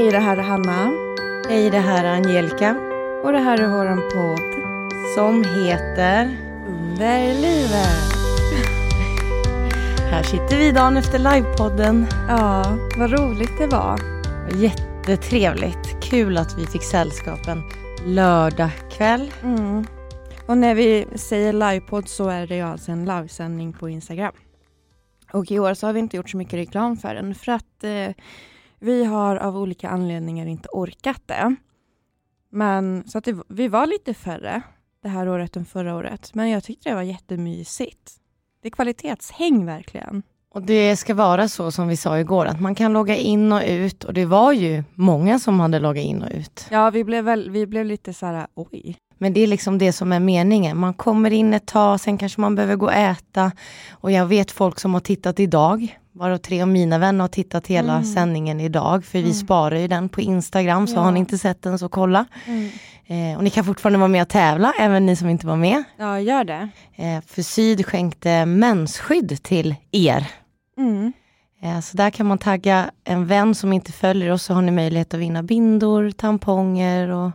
Hej, det här är Hanna. Hej, det här är Angelica. Och det här är våran podd. Som heter Under livet. Här sitter vi dagen efter livepodden. Ja, vad roligt det var. Jättetrevligt. Kul att vi fick sällskap en lördagkväll. Mm. Och när vi säger livepodd så är det ju alltså en livesändning på Instagram. Och i år så har vi inte gjort så mycket reklam för den för att eh, vi har av olika anledningar inte orkat det. Men så att det, vi var lite färre det här året än förra året. Men jag tyckte det var jättemysigt. Det är kvalitetshäng verkligen. Och det ska vara så som vi sa igår, att man kan logga in och ut. Och det var ju många som hade loggat in och ut. Ja, vi blev, väl, vi blev lite så här, oj. Men det är liksom det som är meningen. Man kommer in ett tag, sen kanske man behöver gå och äta. Och jag vet folk som har tittat idag. Varav tre av mina vänner har tittat hela Mm. sändningen idag. För vi Mm. sparar ju den på Instagram, så Ja. har ni inte sett den så kolla. Eh, och ni kan fortfarande vara med och tävla, även ni som inte var med. Ja, gör det. Eh, för Syd skänkte mensskydd till er. Mm. Eh, så där kan man tagga en vän som inte följer oss, så har ni möjlighet att vinna bindor, tamponger och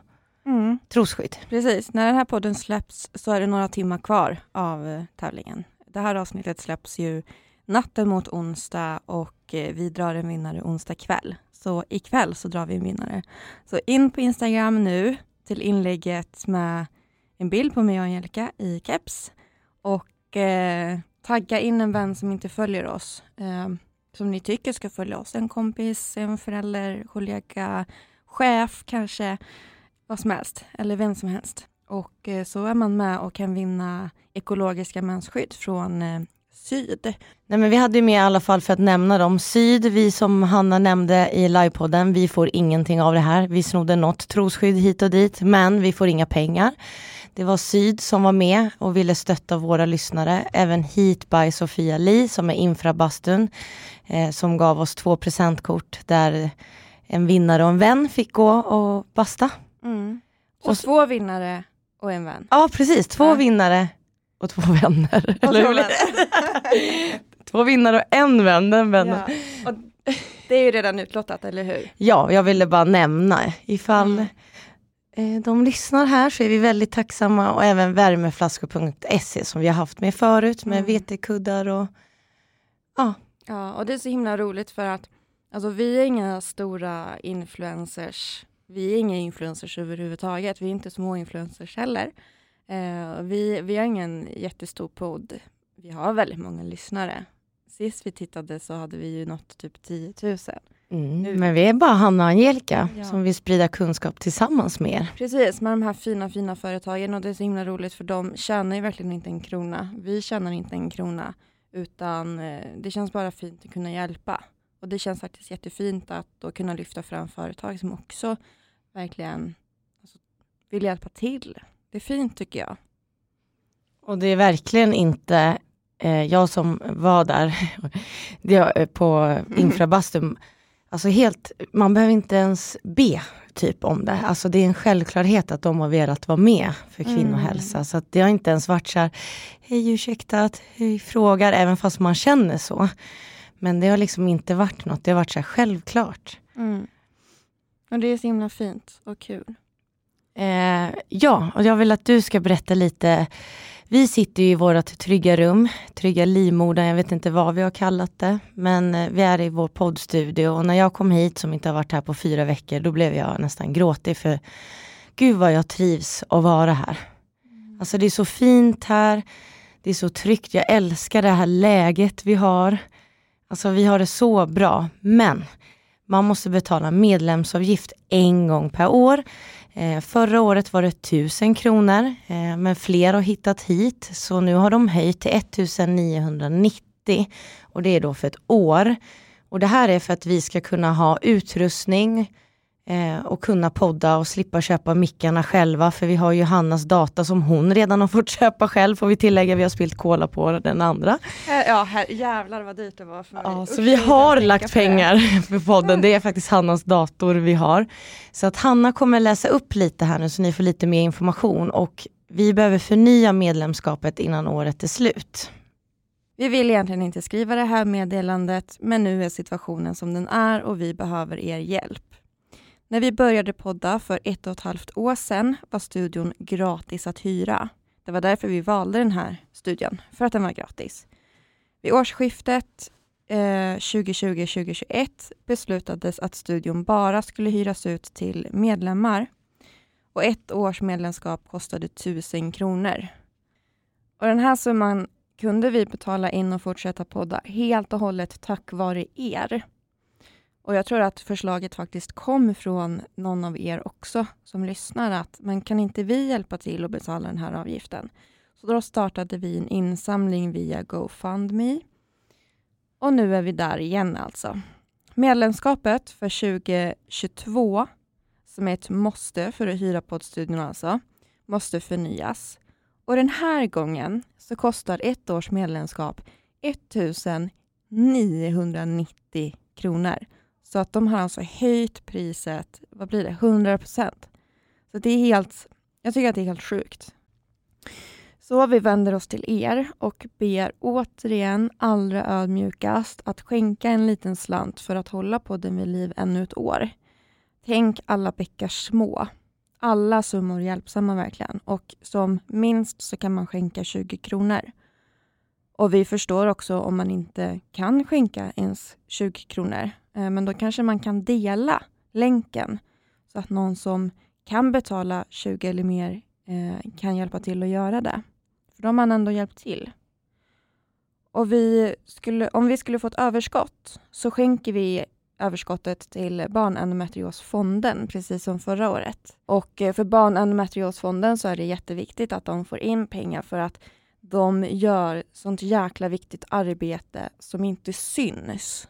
Mm. trosskydd. Precis, när den här podden släpps så är det några timmar kvar av eh, tävlingen. Det här avsnittet släpps ju natten mot onsdag och eh, vi drar en vinnare onsdag kväll. Så ikväll så drar vi en vinnare. Så in på Instagram nu till inlägget med en bild på mig och Angelica i keps och eh, tagga in en vän som inte följer oss. Eh, som ni tycker ska följa oss. En kompis, en förälder, kollega, chef kanske vad som helst, eller vem som helst. Och eh, så är man med och kan vinna ekologiska mensskydd från eh, Syd. Nej, men vi hade ju med i alla fall för att nämna dem. Syd, vi som Hanna nämnde i livepodden, vi får ingenting av det här. Vi snodde något trosskydd hit och dit, men vi får inga pengar. Det var Syd som var med och ville stötta våra lyssnare. Även Heat by Sofia Li som är infrabastun eh, som gav oss två presentkort där en vinnare och en vän fick gå och basta. Så Och- två vinnare och en vän. Ja precis, två Ja. vinnare och två vänner. Och Eller två vänner. två vinnare och en vän, den vännen. Ja. Det är ju redan utlottat, eller hur? Ja, jag ville bara nämna ifall Mm. eh, de lyssnar här så är vi väldigt tacksamma och även värmeflaskor.se som vi har haft med förut med Mm. vetekuddar och ja, Ja, och det är så himla roligt för att alltså, vi är inga stora influencers. Vi är inga influencers överhuvudtaget. Vi är inte små influencers heller. Eh, vi, vi har ingen jättestor podd. Vi har väldigt många lyssnare. Sist vi tittade så hade vi ju nått typ 10 000. mm. Nu- men vi är bara Hanna och Angelica Ja. som vill sprida kunskap tillsammans med er. Precis, med de här fina, fina företagen och det är så himla roligt för de tjänar ju verkligen inte en krona. Vi tjänar inte en krona utan eh, det känns bara fint att kunna hjälpa. Och det känns faktiskt jättefint att då kunna lyfta fram företag som också verkligen alltså, vill hjälpa till. Det är fint tycker jag. Och det är verkligen inte eh, jag som var där det, är på infrabastun. Alltså helt, man behöver inte ens be typ om det. Alltså det är en självklarhet att de har velat vara med för Mm. kvinnohälsa. Så att det har inte ens varit så här, hej ursäkta att vi frågar, även fast man känner så. Men det har liksom inte varit något, det har varit så här självklart. Mm. Och det är så himla fint och kul. Eh, ja, och jag vill att du ska berätta lite. Vi sitter i vårt trygga rum, trygga livmodern, jag vet inte vad vi har kallat det. Men eh, vi är i vår poddstudio och när jag kom hit, som inte har varit här på fyra veckor, då blev jag nästan gråtig för gud vad jag trivs att vara här. Alltså det är så fint här, det är så tryggt, jag älskar det här läget vi har. Alltså vi har det så bra, men man måste betala medlemsavgift en gång per år. Eh, förra året var det 1000 kronor, eh, men fler har hittat hit, så nu har de höjt till 1990 och det är då för ett år. Och det här är för att vi ska kunna ha utrustning eh, och kunna podda och slippa köpa mickarna själva, för vi har ju Hannas data som hon redan har fått köpa själv, får vi tillägga, vi har spilt cola på den andra. Ja, här, jävlar vad dyrt det var för mig. Ja, Usch, så vi har lagt pengar för podden, det är faktiskt Hannas dator vi har. Så att Hanna kommer läsa upp lite här nu så ni får lite mer information och vi behöver förnya medlemskapet innan året är slut. Vi vill egentligen inte skriva det här meddelandet, men nu är situationen som den är och vi behöver er hjälp. När vi började podda för ett och ett halvt år sedan var studion gratis att hyra. Det var därför vi valde den här studion, för att den var gratis. Vid årsskiftet eh, 2020-2021 beslutades att studion bara skulle hyras ut till medlemmar och ett års medlemskap kostade 1000 kronor. Och den här summan kunde vi betala in och fortsätta podda helt och hållet tack vare er. Och jag tror att förslaget faktiskt kom från någon av er också som lyssnar att men kan inte vi hjälpa till att betala den här avgiften? Så då startade vi en insamling via GoFundMe. Och nu är vi där igen alltså. Medlemskapet för 2022, som är ett måste för att hyra poddstudion alltså, måste förnyas. Och den här gången så kostar ett års medlemskap 1990 kronor. Så att de har alltså höjt priset, vad blir det, 100 procent. Så det är helt, jag tycker att det är helt sjukt. Så vi vänder oss till er och ber återigen allra ödmjukast att skänka en liten slant för att hålla podden vid liv ännu ett år. Tänk alla bäckar små. Alla summor hjälpsamma verkligen och som minst så kan man skänka 20 kronor. Och vi förstår också om man inte kan skänka ens 20 kronor. Eh, men då kanske man kan dela länken så att någon som kan betala 20 eller mer eh, kan hjälpa till att göra det. För då har man ändå hjälpt till. Och vi skulle, om vi skulle få ett överskott så skänker vi överskottet till Barnendometriosfonden, precis som förra året. Och eh, för Barnendometriosfonden så är det jätteviktigt att de får in pengar för att de gör sånt jäkla viktigt arbete som inte syns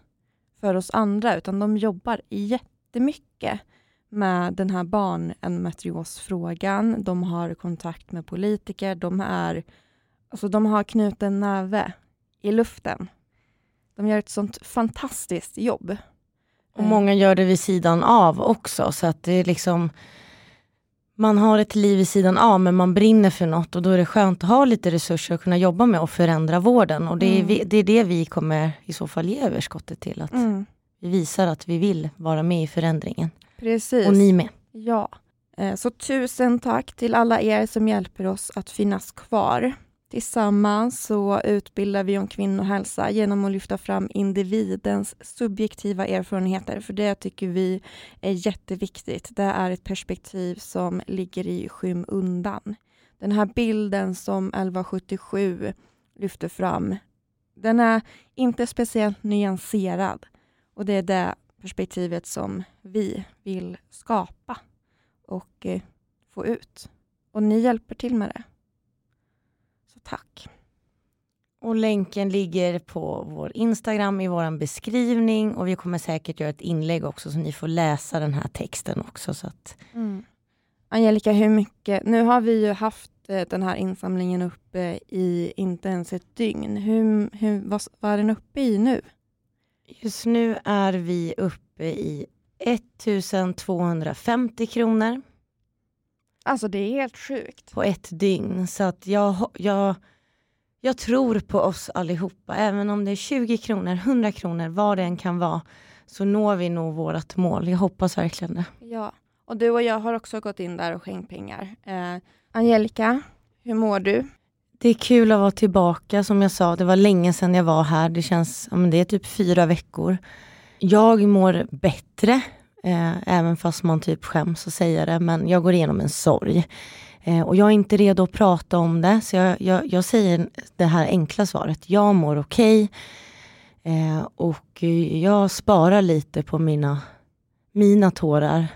för oss andra, utan de jobbar jättemycket med den här barnendometriosfrågan. De har kontakt med politiker, de, är, alltså de har knuten näve i luften. De gör ett sånt fantastiskt jobb. Och många gör det vid sidan av också, så att det är liksom man har ett liv vid sidan av men man brinner för något och då är det skönt att ha lite resurser att kunna jobba med och förändra vården. Och det är, mm. det, är det vi kommer i så fall ge överskottet till. Att mm. Vi visar att vi vill vara med i förändringen. Precis. Och ni med. Ja. Eh, så tusen tack till alla er som hjälper oss att finnas kvar. Tillsammans så utbildar vi om kvinnohälsa genom att lyfta fram individens subjektiva erfarenheter, för det tycker vi är jätteviktigt. Det är ett perspektiv som ligger i skymundan. Den här bilden som 1177 lyfter fram, den är inte speciellt nyanserad och det är det perspektivet som vi vill skapa och eh, få ut. Och ni hjälper till med det. Tack. Och länken ligger på vår Instagram i vår beskrivning och vi kommer säkert göra ett inlägg också så ni får läsa den här texten också. Så att... Mm. Angelica, hur mycket? Nu har vi ju haft eh, den här insamlingen uppe i inte ens ett dygn. Hur, hur, vad, vad är den uppe i nu? Just nu är vi uppe i 1250 kronor. Alltså det är helt sjukt. På ett dygn. Så att jag, jag, jag tror på oss allihopa. Även om det är 20 kronor, 100 kronor, vad det än kan vara, så når vi nog vårt mål. Jag hoppas verkligen det. Ja, och du och jag har också gått in där och skänkt pengar. Eh, Angelica, hur mår du? Det är kul att vara tillbaka. Som jag sa, det var länge sedan jag var här. Det känns, det är typ fyra veckor. Jag mår bättre Eh, även fast man typ skäms att säga det, men jag går igenom en sorg. Eh, och jag är inte redo att prata om det, så jag, jag, jag säger det här enkla svaret. Jag mår okej. Okay, och jag sparar lite på mina, mina tårar.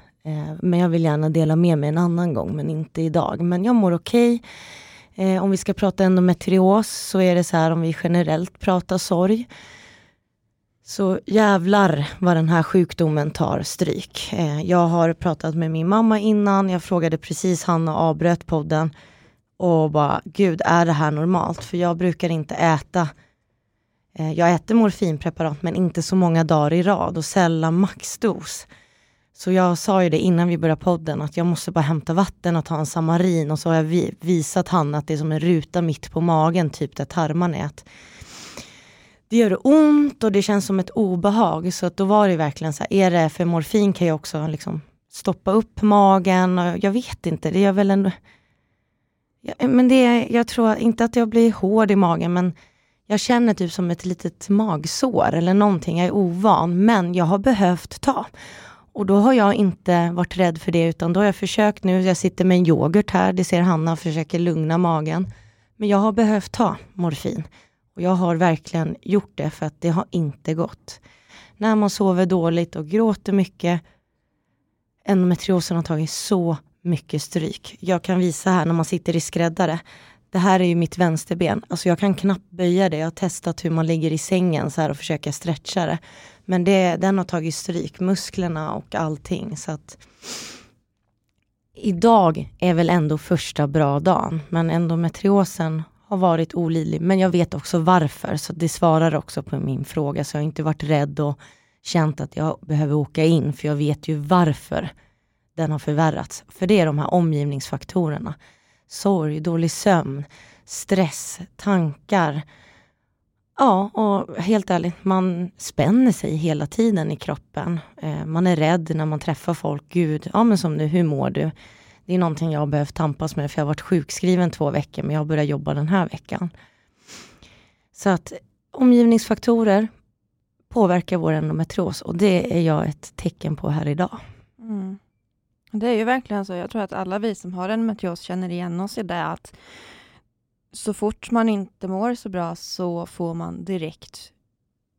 Men jag vill gärna dela med mig en annan gång, men inte idag. Men jag mår okej. Okay. Om vi ska prata endometrios så är det så här om vi generellt pratar sorg så jävlar vad den här sjukdomen tar stryk. Eh, jag har pratat med min mamma innan, jag frågade precis Hanna och avbröt podden och bara, gud är det här normalt? För jag brukar inte äta, eh, jag äter morfinpreparat men inte så många dagar i rad och sällan maxdos. Så jag sa ju det innan vi började podden att jag måste bara hämta vatten och ta en Samarin och så har jag visat Hanna att det är som en ruta mitt på magen, typ där tarmarna är det gör ont och det känns som ett obehag. Så att då var det verkligen så här, är det, för morfin kan ju också liksom stoppa upp magen. Och jag vet inte, det gör väl ändå... Ja, men det, jag tror inte att jag blir hård i magen, men jag känner typ som ett litet magsår eller någonting. Jag är ovan, men jag har behövt ta. Och då har jag inte varit rädd för det, utan då har jag försökt nu. Jag sitter med en yoghurt här, det ser Hanna och försöker lugna magen. Men jag har behövt ta morfin. Och jag har verkligen gjort det för att det har inte gått. När man sover dåligt och gråter mycket. Endometriosen har tagit så mycket stryk. Jag kan visa här när man sitter i skräddare. Det här är ju mitt vänsterben. Alltså jag kan knappt böja det. Jag har testat hur man ligger i sängen så här och försöker stretcha det. Men det, den har tagit stryk, musklerna och allting. Så att Idag är väl ändå första bra dagen, men endometriosen har varit olidlig. Men jag vet också varför, så det svarar också på min fråga. Så jag har inte varit rädd och känt att jag behöver åka in, för jag vet ju varför den har förvärrats. För det är de här omgivningsfaktorerna. Sorg, dålig sömn, stress, tankar. Ja, och helt ärligt, man spänner sig hela tiden i kroppen. Eh, man är rädd när man träffar folk. Gud, ja men som nu, hur mår du? Det är någonting jag har behövt tampas med, för jag har varit sjukskriven två veckor, men jag har börjat jobba den här veckan. Så att omgivningsfaktorer påverkar vår endometrios och det är jag ett tecken på här idag. Mm. Det är ju verkligen så. Jag tror att alla vi som har endometrios känner igen oss i det att så fort man inte mår så bra så får man direkt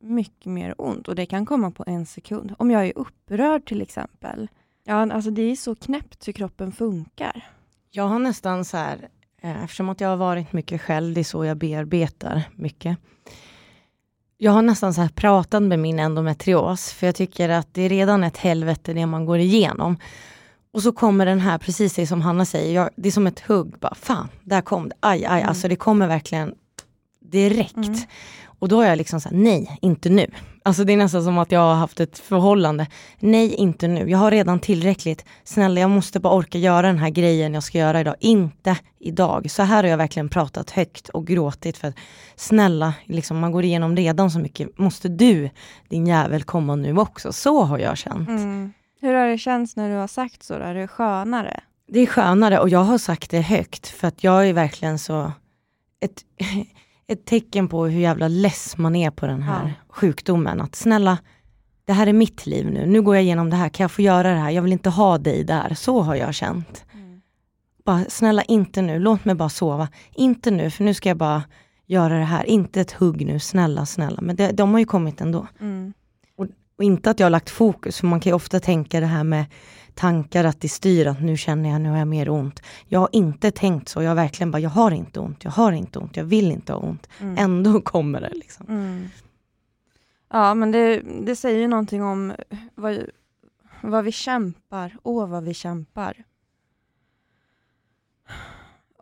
mycket mer ont och det kan komma på en sekund. Om jag är upprörd till exempel. Ja, alltså det är så knäppt hur kroppen funkar. Jag har nästan så här, eh, eftersom att jag har varit mycket själv, det är så jag bearbetar mycket. Jag har nästan så här pratat med min endometrios, för jag tycker att det är redan ett helvete det man går igenom. Och så kommer den här, precis det som Hanna säger, jag, det är som ett hugg. Bara, fan, där kom det. Aj, aj, mm. alltså det kommer verkligen direkt. Mm. Och då är jag liksom såhär, nej, inte nu. Alltså det är nästan som att jag har haft ett förhållande. Nej, inte nu. Jag har redan tillräckligt. Snälla, jag måste bara orka göra den här grejen jag ska göra idag. Inte idag. Så här har jag verkligen pratat högt och gråtit för att snälla, liksom, man går igenom redan så mycket. Måste du, din jävel, komma nu också? Så har jag känt. Mm. Hur har det känts när du har sagt så? Då? Är det skönare? Det är skönare och jag har sagt det högt för att jag är verkligen så ett, ett tecken på hur jävla less man är på den här ja. sjukdomen. Att snälla, det här är mitt liv nu. Nu går jag igenom det här. Kan jag få göra det här? Jag vill inte ha dig där. Så har jag känt. Mm. Bara, snälla inte nu. Låt mig bara sova. Inte nu, för nu ska jag bara göra det här. Inte ett hugg nu. Snälla, snälla. Men det, de har ju kommit ändå. Mm. Och inte att jag har lagt fokus, för man kan ju ofta tänka det här med tankar att det styr, att nu känner jag, nu har jag mer ont. Jag har inte tänkt så, jag har verkligen bara, jag har inte ont, jag har inte ont, jag vill inte ha ont. Mm. Ändå kommer det liksom. Mm. Ja, men det, det säger ju någonting om vad, vad vi kämpar, åh vad vi kämpar.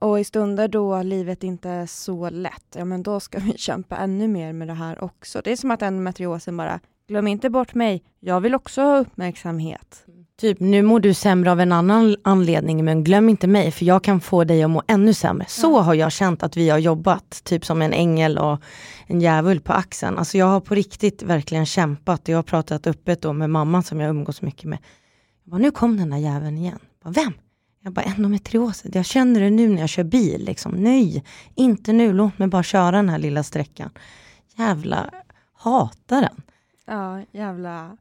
Och i stunder då livet inte är så lätt, ja men då ska vi kämpa ännu mer med det här också. Det är som att endometriosen bara Glöm inte bort mig, jag vill också ha uppmärksamhet. Typ, nu mår du sämre av en annan anledning, men glöm inte mig, för jag kan få dig att må ännu sämre. Så har jag känt att vi har jobbat, typ som en ängel och en djävul på axeln. Alltså jag har på riktigt verkligen kämpat. Jag har pratat öppet då med mamma som jag umgås mycket med. Jag bara, nu kom den där jäveln igen. Jag bara, Vem? Jag bara, endometrios. Jag känner det nu när jag kör bil. Liksom. Nej, inte nu. Låt mig bara köra den här lilla sträckan. Jävla hatar den. Ja, jävla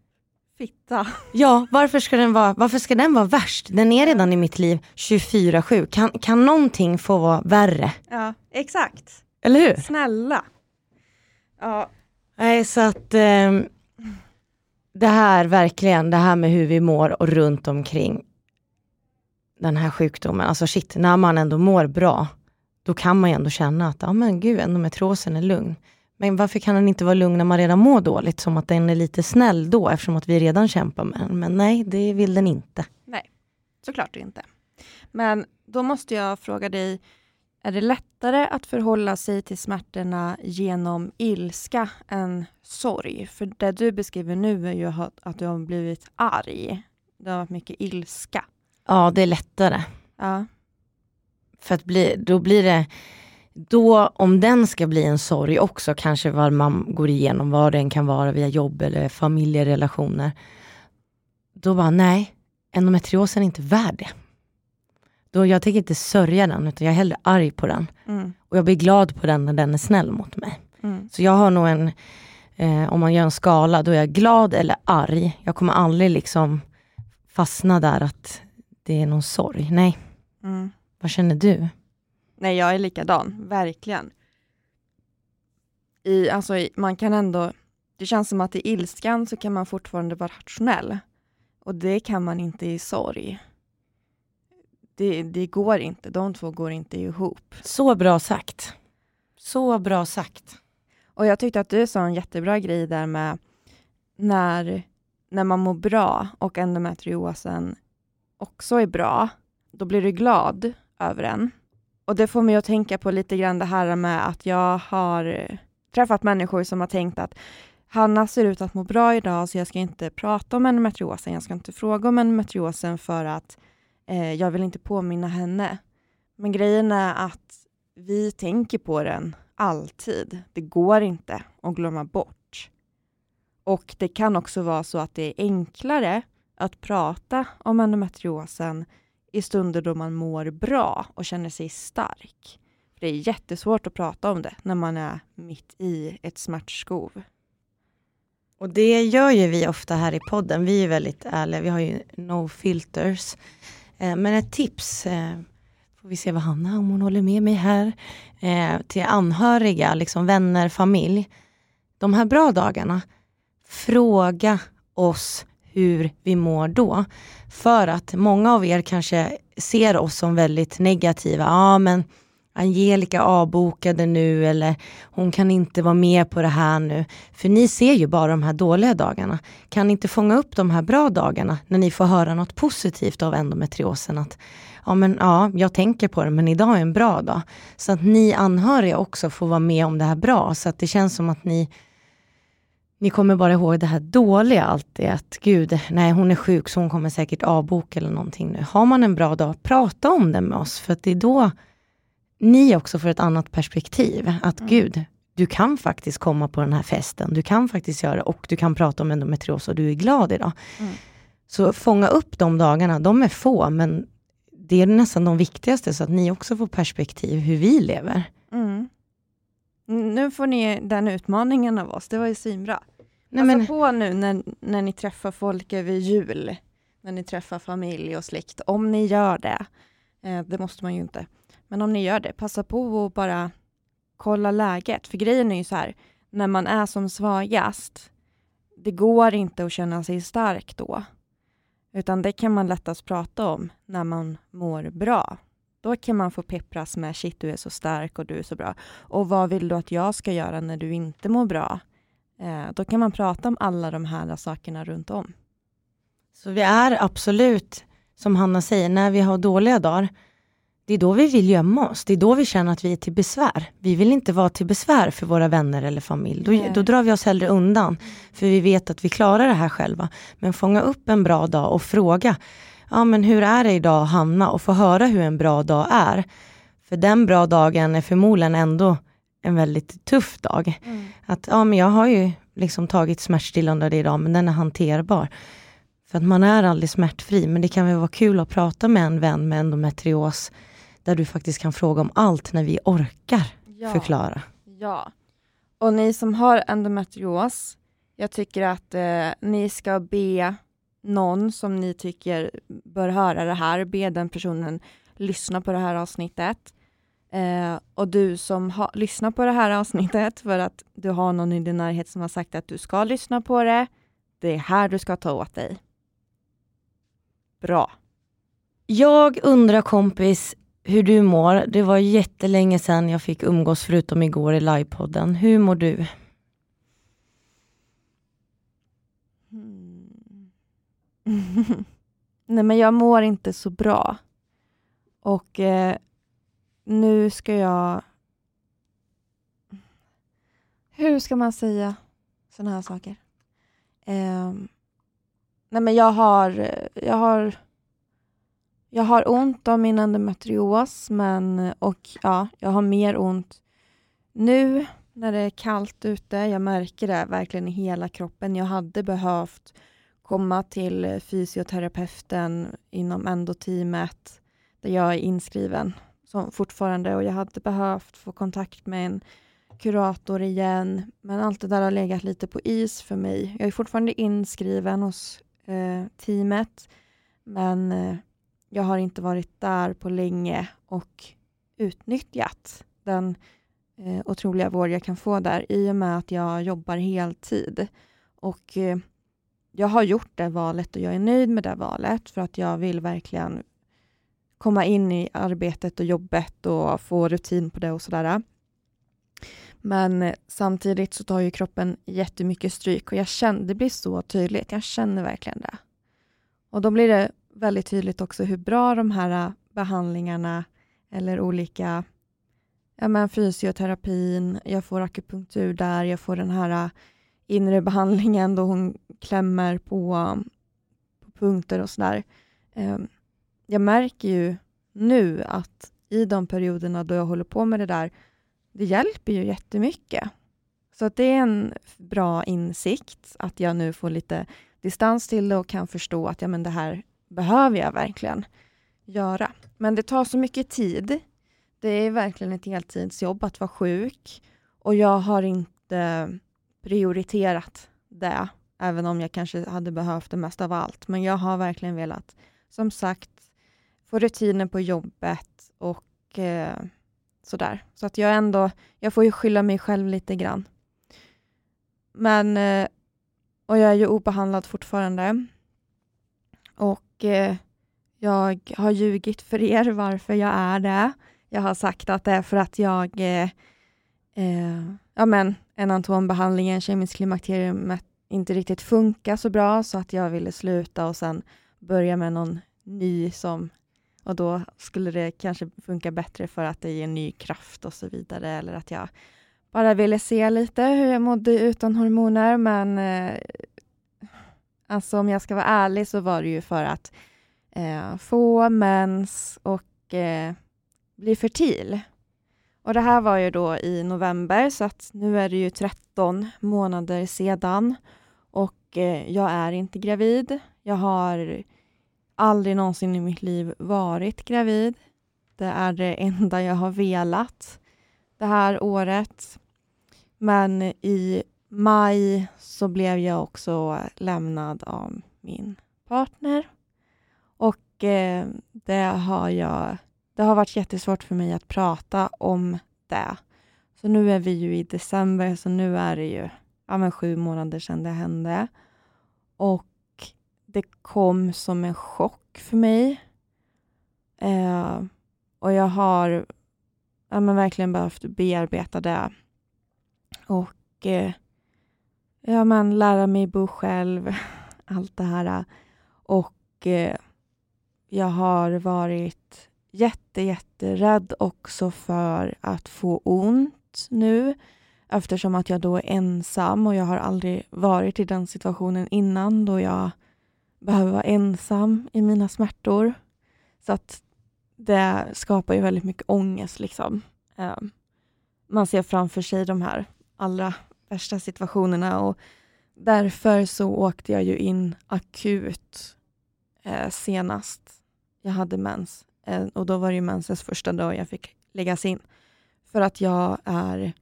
fitta. Ja, varför ska, den vara, varför ska den vara värst? Den är redan i mitt liv 24-7. Kan, kan någonting få vara värre? Ja, exakt. Eller hur? Snälla. Ja. Nej, så att eh, det här verkligen, det här med hur vi mår och runt omkring den här sjukdomen. Alltså shit, när man ändå mår bra, då kan man ju ändå känna att, ja men gud, endometriosen är lugn. Men varför kan den inte vara lugn när man redan mår dåligt? Som att den är lite snäll då, eftersom att vi redan kämpar med den. Men nej, det vill den inte. Nej, såklart inte. Men då måste jag fråga dig, är det lättare att förhålla sig till smärtorna genom ilska än sorg? För det du beskriver nu är ju att du har blivit arg. Det har varit mycket ilska. Ja, det är lättare. Ja. För att bli, då blir det då, om den ska bli en sorg också, kanske vad man går igenom, vad den kan vara via jobb eller familjerelationer. Då bara, nej, endometriosen är inte värd det. Då jag tänker inte sörja den, utan jag är hellre arg på den. Mm. Och jag blir glad på den när den är snäll mot mig. Mm. Så jag har nog en, eh, om man gör en skala, då är jag glad eller arg. Jag kommer aldrig liksom fastna där att det är någon sorg. Nej, Mm. vad känner du? Nej, jag är likadan, verkligen. I, alltså, man kan ändå, det känns som att i ilskan så kan man fortfarande vara rationell. Och det kan man inte i sorg. Det, det går inte, de två går inte ihop. Så bra sagt. Så bra sagt. Och jag tyckte att du sa en jättebra grej där med när, när man mår bra och endometriosen också är bra, då blir du glad över den. Och det får mig att tänka på lite grann det här med att jag har eh, träffat människor som har tänkt att Hanna ser ut att må bra idag så jag ska inte prata om endometriosen, jag ska inte fråga om endometriosen för att eh, jag vill inte påminna henne. Men grejen är att vi tänker på den alltid. Det går inte att glömma bort. Och det kan också vara så att det är enklare att prata om endometriosen i stunder då man mår bra och känner sig stark. För Det är jättesvårt att prata om det när man är mitt i ett smärtskov. Och det gör ju vi ofta här i podden. Vi är väldigt ärliga, vi har ju no filters. Eh, men ett tips, eh, får vi se vad Hanna, om hon håller med mig här, eh, till anhöriga, liksom vänner, familj. De här bra dagarna, fråga oss hur vi mår då. För att många av er kanske ser oss som väldigt negativa. Ja men Angelica avbokade nu eller hon kan inte vara med på det här nu. För ni ser ju bara de här dåliga dagarna. Kan ni inte fånga upp de här bra dagarna när ni får höra något positivt av endometriosen? Att ja, men ja, jag tänker på det, men idag är en bra dag. Så att ni anhöriga också får vara med om det här bra, så att det känns som att ni ni kommer bara ihåg det här dåliga alltid, att gud, nej hon är sjuk så hon kommer säkert avboka eller någonting nu. Har man en bra dag, prata om det med oss, för att det är då ni också får ett annat perspektiv. Att Mm. gud, du kan faktiskt komma på den här festen, du kan faktiskt göra det och du kan prata om endometrios och du är glad idag. Mm. Så fånga upp de dagarna, de är få, men det är nästan de viktigaste, så att ni också får perspektiv hur vi lever. Mm. Nu får ni den utmaningen av oss, det var ju svinbra. Nej, Passa men, på nu när, när ni träffar folk över jul, när ni träffar familj och släkt, om ni gör det. Eh, det måste man ju inte. Men om ni gör det, passa på att bara kolla läget. För grejen är ju så här, när man är som svagast, det går inte att känna sig stark då. Utan det kan man lättast prata om när man mår bra. Då kan man få peppras med shit du är så stark och du är så bra. Och vad vill du att jag ska göra när du inte mår bra? Eh, då kan man prata om alla de här sakerna runt om. så vi är absolut, som Hanna säger, när vi har dåliga dagar, det är då vi vill gömma oss. Det är då vi känner att vi är till besvär. Vi vill inte vara till besvär för våra vänner eller familj. Då, då drar vi oss hellre undan. För vi vet att vi klarar det här själva. Men fånga upp en bra dag och fråga, ja men hur är det idag Hanna? Och få höra hur en bra dag är. För den bra dagen är förmodligen ändå en väldigt tuff dag. Att ja men jag har ju liksom tagit smärtstillande idag men den är hanterbar. För att man är aldrig smärtfri men det kan väl vara kul att prata med en vän med endometrios där du faktiskt kan fråga om allt när vi orkar Ja. förklara. Ja. Och ni som har endometrios, jag tycker att eh, ni ska be någon som ni tycker bör höra det här, be den personen lyssna på det här avsnittet. Eh, och du som ha, lyssnar på det här avsnittet för att du har någon i din närhet som har sagt att du ska lyssna på det, det är här du ska ta åt dig. Bra. Jag undrar kompis hur du mår. Det var jättelänge sedan jag fick umgås förutom igår i livepodden. Hur mår du? Nej, men jag mår inte så bra. Och eh, nu ska jag... Hur ska man säga sådana här saker? Eh, nej, men jag har, jag har... Jag har ont av min endometrios, men och ja, jag har mer ont nu när det är kallt ute. Jag märker det verkligen i hela kroppen. Jag hade behövt komma till fysioterapeuten inom endoteamet där jag är inskriven som fortfarande och jag hade behövt få kontakt med en kurator igen, men allt det där har legat lite på is för mig. Jag är fortfarande inskriven hos eh, teamet, men eh, jag har inte varit där på länge och utnyttjat den eh, otroliga vård jag kan få där i och med att jag jobbar heltid. Och eh, jag har gjort det valet och jag är nöjd med det valet för att jag vill verkligen komma in i arbetet och jobbet och få rutin på det och sådär. Men samtidigt så tar ju kroppen jättemycket stryk och jag känner, det blir så tydligt. Jag känner verkligen det. Och då blir det väldigt tydligt också hur bra de här behandlingarna eller olika ja, men fysioterapin, jag får akupunktur där, jag får den här inre behandlingen då hon klämmer på, på punkter och sådär. Ehm, jag märker ju nu att i de perioderna då jag håller på med det där, det hjälper ju jättemycket. Så att det är en bra insikt att jag nu får lite distans till det och kan förstå att ja, men det här behöver jag verkligen göra. Men det tar så mycket tid. Det är verkligen ett heltidsjobb att vara sjuk och jag har inte prioriterat det, även om jag kanske hade behövt det mest av allt. Men jag har verkligen velat, som sagt, få rutiner på jobbet och eh, sådär. Så att jag ändå, jag får ju skylla mig själv lite grann. Men, eh, och jag är ju obehandlad fortfarande. Och eh, jag har ljugit för er varför jag är det. Jag har sagt att det är för att jag, eh, eh, ja men, en enantombehandlingen, kemisk klimakterium, inte riktigt funkar så bra, så att jag ville sluta och sen börja med någon ny som och då skulle det kanske funka bättre för att det ger ny kraft och så vidare, eller att jag bara ville se lite hur jag mådde utan hormoner, men eh, alltså om jag ska vara ärlig så var det ju för att eh, få mens och eh, bli fertil. Och det här var ju då i november, så att nu är det ju 13 månader sedan och eh, jag är inte gravid. Jag har aldrig någonsin i mitt liv varit gravid. Det är det enda jag har velat det här året. Men i maj så blev jag också lämnad av min partner. Och eh, det har jag... Det har varit jättesvårt för mig att prata om det. Så nu är vi ju i december, så nu är det ju ja, men sju månader sedan det hände. Och det kom som en chock för mig. Eh, och jag har ja, men verkligen behövt bearbeta det. Och eh, ja, men lära mig bo själv, allt det här. Och eh, jag har varit jätte, jätterädd också för att få ont nu eftersom att jag då är ensam och jag har aldrig varit i den situationen innan då jag behöver vara ensam i mina smärtor. Så att det skapar ju väldigt mycket ångest. Liksom. Ehm, man ser framför sig de här allra värsta situationerna och därför så åkte jag ju in akut eh, senast jag hade mens. Eh, och då var det ju mensens första dag jag fick läggas in. För att jag är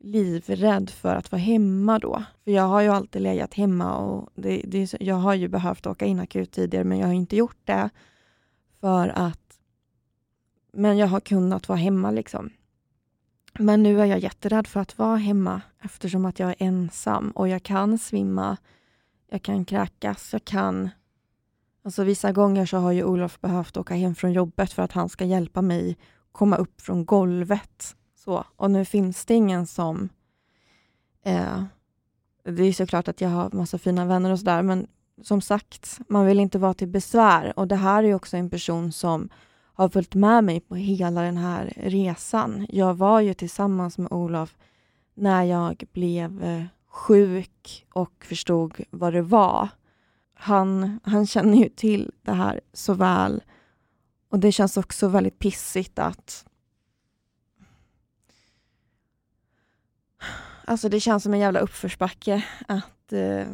livrädd för att vara hemma då. För jag har ju alltid legat hemma och det, det, jag har ju behövt åka in akut tidigare men jag har inte gjort det för att men jag har kunnat vara hemma liksom. Men nu är jag jätterädd för att vara hemma eftersom att jag är ensam och jag kan svimma, jag kan kräkas, jag kan... Alltså vissa gånger så har ju Olof behövt åka hem från jobbet för att han ska hjälpa mig komma upp från golvet så, och nu finns det ingen som... Eh, det är såklart att jag har massa fina vänner och sådär, men som sagt, man vill inte vara till besvär. Och det här är också en person som har följt med mig på hela den här resan. Jag var ju tillsammans med Olof när jag blev eh, sjuk och förstod vad det var. Han, han känner ju till det här så väl. Och det känns också väldigt pissigt att Alltså det känns som en jävla uppförsbacke att, eh,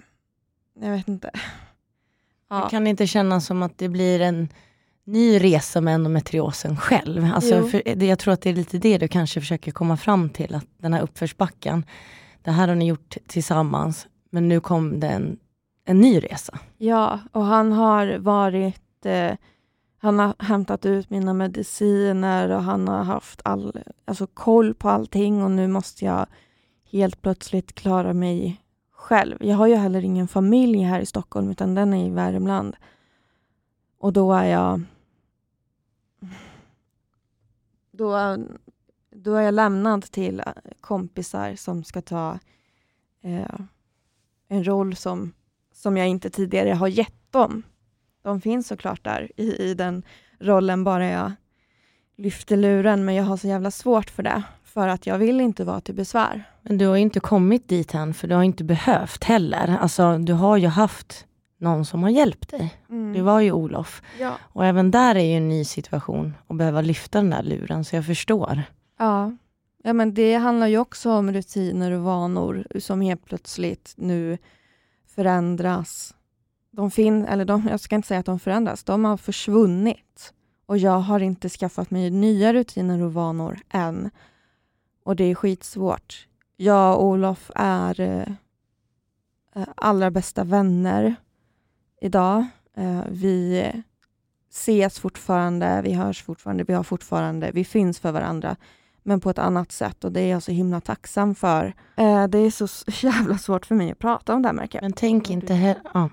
jag vet inte. Ja. Kan det inte kännas som att det blir en ny resa med endometriosen själv? Alltså, för det, jag tror att det är lite det du kanske försöker komma fram till, att den här uppförsbacken, det här har ni gjort tillsammans, men nu kom det en, ny resa. Ja, och han har varit eh, han har hämtat ut mina mediciner och han har haft all, alltså koll på allting och nu måste jag helt plötsligt klara mig själv. Jag har ju heller ingen familj här i Stockholm utan den är i Värmland. Och då är jag... Då, då är jag lämnad till kompisar som ska ta eh, en roll som, som jag inte tidigare har gett dem. De finns såklart där i, i den rollen bara jag lyfter luren, men jag har så jävla svårt för det, för att jag vill inte vara till besvär. Men du har inte kommit dit än, för du har inte behövt heller. Alltså, du har ju haft någon som har hjälpt dig. Mm. Det var ju Olof. Ja. Och även där är ju en ny situation att behöva lyfta den där luren, så jag förstår. Ja. ja, men det handlar ju också om rutiner och vanor som helt plötsligt nu förändras. De fin eller de, jag ska inte säga att de förändras, de har försvunnit. Och jag har inte skaffat mig nya rutiner och vanor än. Och det är skitsvårt. Jag och Olof är eh, eh allra bästa vänner idag. Eh, vi ses fortfarande, vi hörs fortfarande, vi har fortfarande, vi finns för varandra men på ett annat sätt och det är jag så himla tacksam för. Eh, det är så jävla svårt för mig att prata om det här märker jag. Men tänk inte, he ja.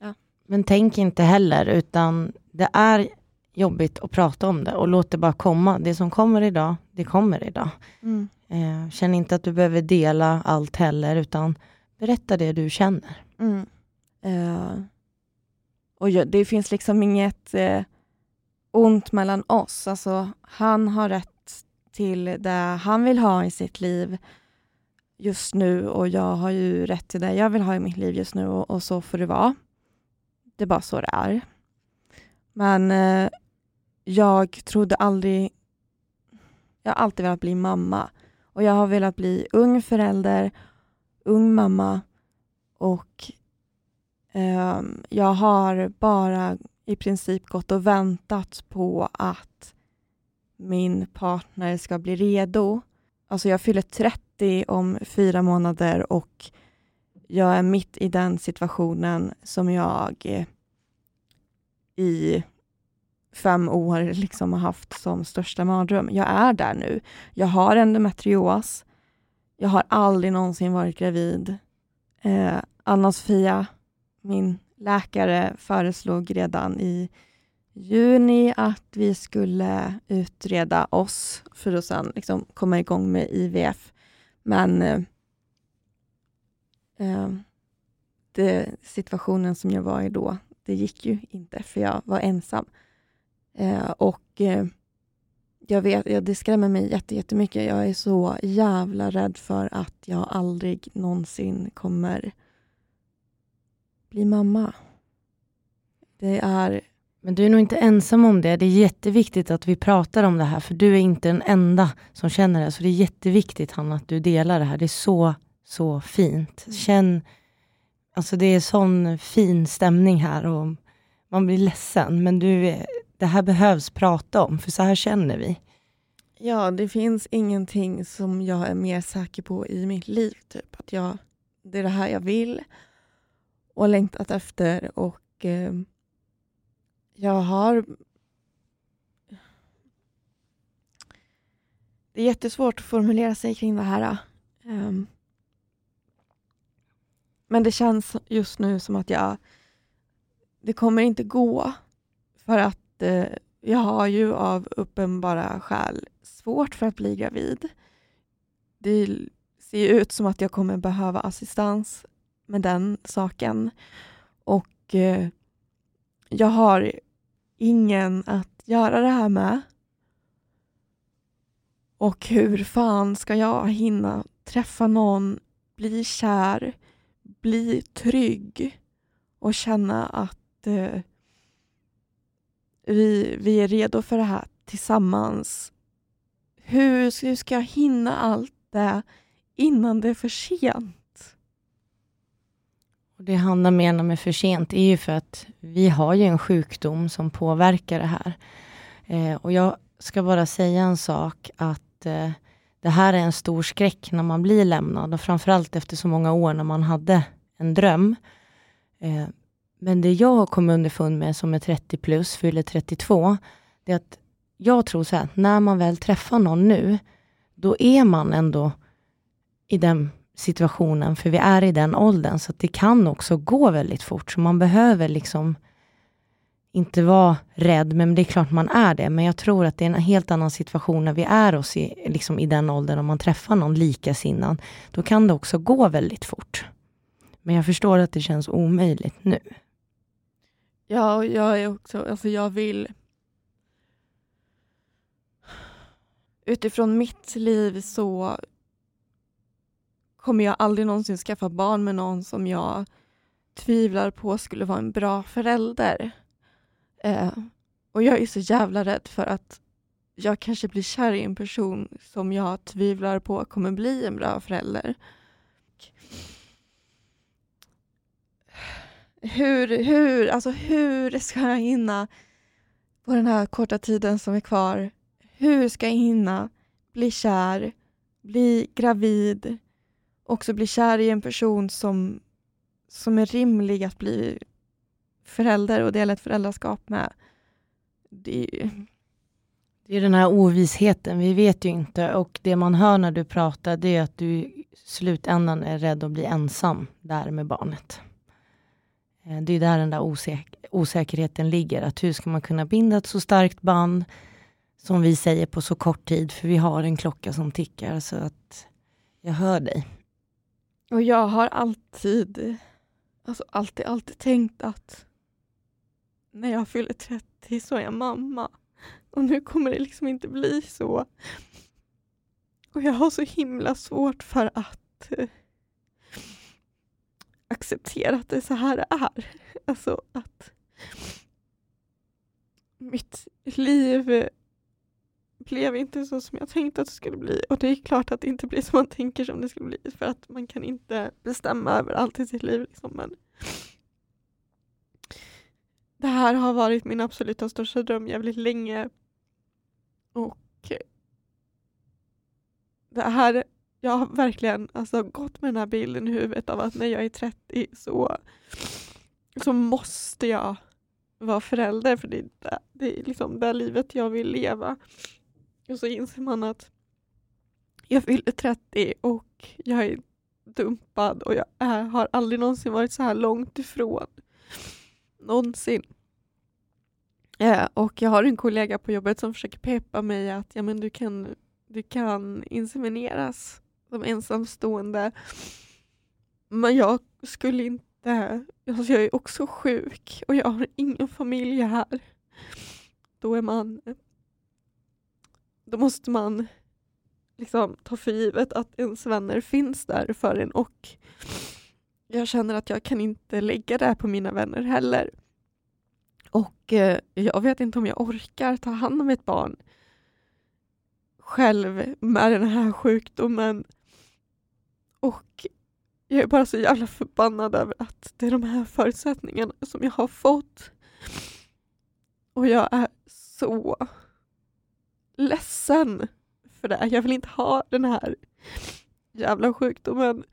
ja. Men tänk inte heller utan det är jobbigt att prata om det och låt det bara komma. Det som kommer idag, det kommer idag. Mm. Eh, känn inte att du behöver dela allt heller, utan berätta det du känner. Mm. Eh, och ja, det finns liksom inget eh, ont mellan oss. Alltså, han har rätt till det han vill ha i sitt liv just nu och jag har ju rätt till det jag vill ha i mitt liv just nu och, och så får det vara. Det är bara så det är. Men eh, jag trodde aldrig... Jag har alltid velat bli mamma. Och jag har velat bli ung förälder, ung mamma och eh, jag har bara i princip gått och väntat på att min partner ska bli redo. Alltså jag fyller 30 om fyra månader och jag är mitt i den situationen som jag eh, i fem år liksom har haft som största mardröm. Jag är där nu. Jag har endometrios. Jag har aldrig någonsin varit gravid. Eh, Anna-Sofia, min läkare, föreslog redan i juni att vi skulle utreda oss för att sen liksom komma igång med IVF. Men eh, eh, det, situationen som jag var i då, det gick ju inte för jag var ensam. Eh, och eh, jag vet, ja, det skrämmer mig jättemycket. Jag är så jävla rädd för att jag aldrig någonsin kommer bli mamma. Det är... Men du är nog inte ensam om det. Det är jätteviktigt att vi pratar om det här, för du är inte den enda som känner det. Så det är jätteviktigt, Hanna, att du delar det här. Det är så, så fint. Mm. Känn... Alltså det är sån fin stämning här och man blir ledsen, men du, det här behövs prata om, för så här känner vi. Ja, det finns ingenting som jag är mer säker på i mitt liv. Typ. Att jag, det är det här jag vill och längtat efter. Och eh, jag har... Det är jättesvårt att formulera sig kring det här. Um, men det känns just nu som att jag... Det kommer inte gå. För att uh, jag har ju av uppenbara skäl svårt för att bli gravid. Det ser ut som att jag kommer behöva assistans med den saken. Och uh, jag har ingen att göra det här med. Och hur fan ska jag hinna träffa någon, bli kär, bli trygg och känna att eh, vi, vi är redo för det här tillsammans. Hur, hur ska jag hinna allt det innan det är för sent? Och det Hanna menar med för sent är ju för att vi har ju en sjukdom som påverkar det här. Eh, och jag ska bara säga en sak att eh, det här är en stor skräck när man blir lämnad och framförallt efter så många år när man hade en dröm. Eh, men det jag har kommit underfund med som är 30 plus, fyller 32, det är att jag tror så här, när man väl träffar någon nu, då är man ändå i den situationen, för vi är i den åldern, så det kan också gå väldigt fort. Så man behöver liksom inte vara rädd, men det är klart man är det. Men jag tror att det är en helt annan situation när vi är oss i, liksom i den åldern, om man träffar någon likasinnad. Då kan det också gå väldigt fort. Men jag förstår att det känns omöjligt nu. Ja, och jag är också, alltså jag vill utifrån mitt liv så kommer jag aldrig någonsin skaffa barn med någon som jag tvivlar på skulle vara en bra förälder. Eh, och jag är så jävla rädd för att jag kanske blir kär i en person som jag tvivlar på kommer bli en bra förälder. Hur, hur, alltså hur ska jag hinna på den här korta tiden som är kvar? Hur ska jag hinna bli kär, bli gravid, också bli kär i en person som, som är rimlig att bli förälder och dela ett föräldraskap med. Det är, det är den här ovissheten, vi vet ju inte och det man hör när du pratar det är att du i slutändan är rädd att bli ensam där med barnet. Eh, det är där den där osäk osäkerheten ligger, att hur ska man kunna binda ett så starkt band som vi säger på så kort tid, för vi har en klocka som tickar, så att jag hör dig. Och jag har alltid, alltså alltid, alltid tänkt att när jag fyller 30 så är jag mamma. Och nu kommer det liksom inte bli så. Och jag har så himla svårt för att eh, acceptera att det är så här det är. Alltså att mitt liv blev inte så som jag tänkte att det skulle bli. Och det är klart att det inte blir som man tänker som det skulle bli för att man kan inte bestämma över allt i sitt liv. Liksom. Men det här har varit min absoluta största dröm jävligt länge. Och det här, jag har verkligen alltså, gått med den här bilden i huvudet av att när jag är 30 så, så måste jag vara förälder för det är, det, det är liksom det livet jag vill leva. Och så inser man att jag fyller 30 och jag är dumpad och jag är, har aldrig någonsin varit så här långt ifrån. Någonsin. Ja, och jag har en kollega på jobbet som försöker peppa mig att ja, men du, kan, du kan insemineras som ensamstående. Men jag skulle inte, alltså jag är också sjuk och jag har ingen familj här. Då är man då måste man liksom ta för givet att ens vänner finns där för en och jag känner att jag kan inte lägga det här på mina vänner heller. Och eh, jag vet inte om jag orkar ta hand om ett barn själv med den här sjukdomen. Och jag är bara så jävla förbannad över att det är de här förutsättningarna som jag har fått. Och jag är så ledsen för det. Jag vill inte ha den här jävla sjukdomen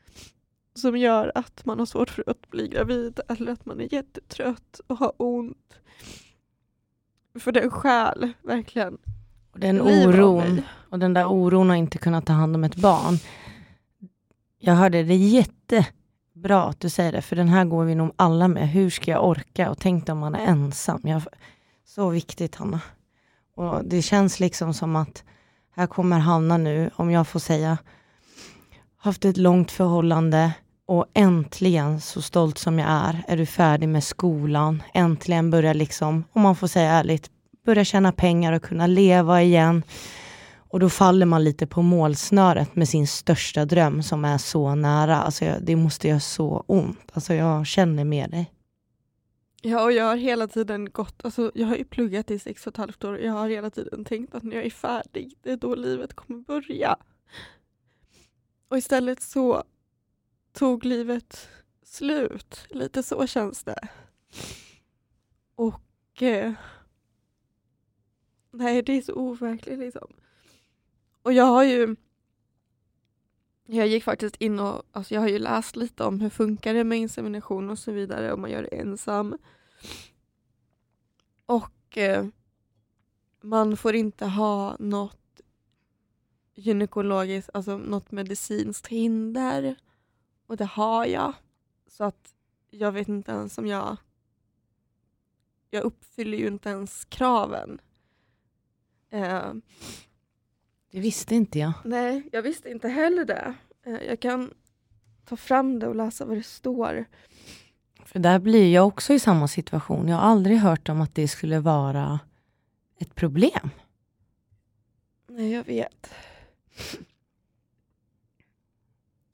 som gör att man har svårt för att bli gravid eller att man är jättetrött och har ont. För den själ, verkligen. Och den oron, och den där oron att inte kunna ta hand om ett barn. Jag hörde det jättebra att du säger det, för den här går vi nog alla med. Hur ska jag orka? Och tänk om man är ensam. Jag, så viktigt, Hanna. Och det känns liksom som att här kommer Hanna nu, om jag får säga, haft ett långt förhållande och äntligen, så stolt som jag är, är du färdig med skolan. Äntligen börjar liksom, om man får säga ärligt, börja tjäna pengar och kunna leva igen. Och då faller man lite på målsnöret med sin största dröm som är så nära. Alltså det måste göra så ont. Alltså jag känner med dig. Ja, och jag har hela tiden gått, alltså jag har ju pluggat i sex och ett halvt år och jag har hela tiden tänkt att när jag är färdig, det är då livet kommer börja. Och istället så tog livet slut. Lite så känns det. Och eh, nej, det är så overkligt liksom. Och jag har ju jag gick faktiskt in och alltså jag har ju läst lite om hur funkar det med insemination och så vidare om man gör det ensam. Och eh, man får inte ha något gynekologiskt, alltså något medicinskt hinder. Och det har jag. Så att jag vet inte ens om jag... Jag uppfyller ju inte ens kraven. Eh, det visste inte jag. nej, jag visste inte heller det. Eh, jag kan ta fram det och läsa vad det står. För där blir jag också i samma situation. Jag har aldrig hört om att det skulle vara ett problem. Nej, jag vet.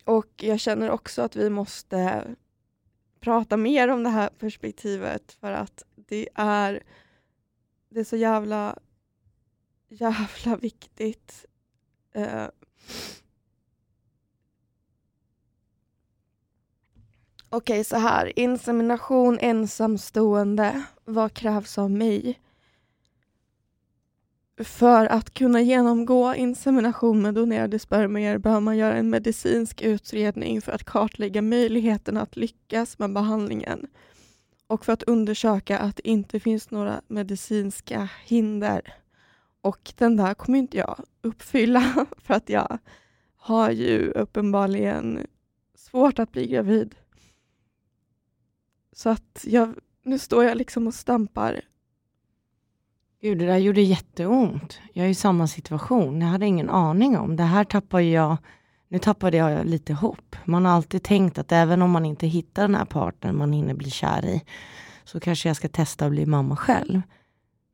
Och jag känner också att vi måste prata mer om det här perspektivet för att det är, det är så jävla, jävla viktigt. Eh, Okej, så här. Insemination ensamstående. Vad krävs av mig? För att kunna genomgå insemination med donerade spermier bör man göra en medicinsk utredning för att kartlägga möjligheten att lyckas med behandlingen och för att undersöka att det inte finns några medicinska hinder. Och den där kommer inte jag uppfylla för att jag har ju uppenbarligen svårt att bli gravid. Så att jag, nu står jag liksom och stampar Gud, det där gjorde jätteont. Jag är i samma situation. Jag hade ingen aning om. Det här tappade jag, nu tappade jag lite hopp. Man har alltid tänkt att även om man inte hittar den här partnern man hinner bli kär i, så kanske jag ska testa att bli mamma själv.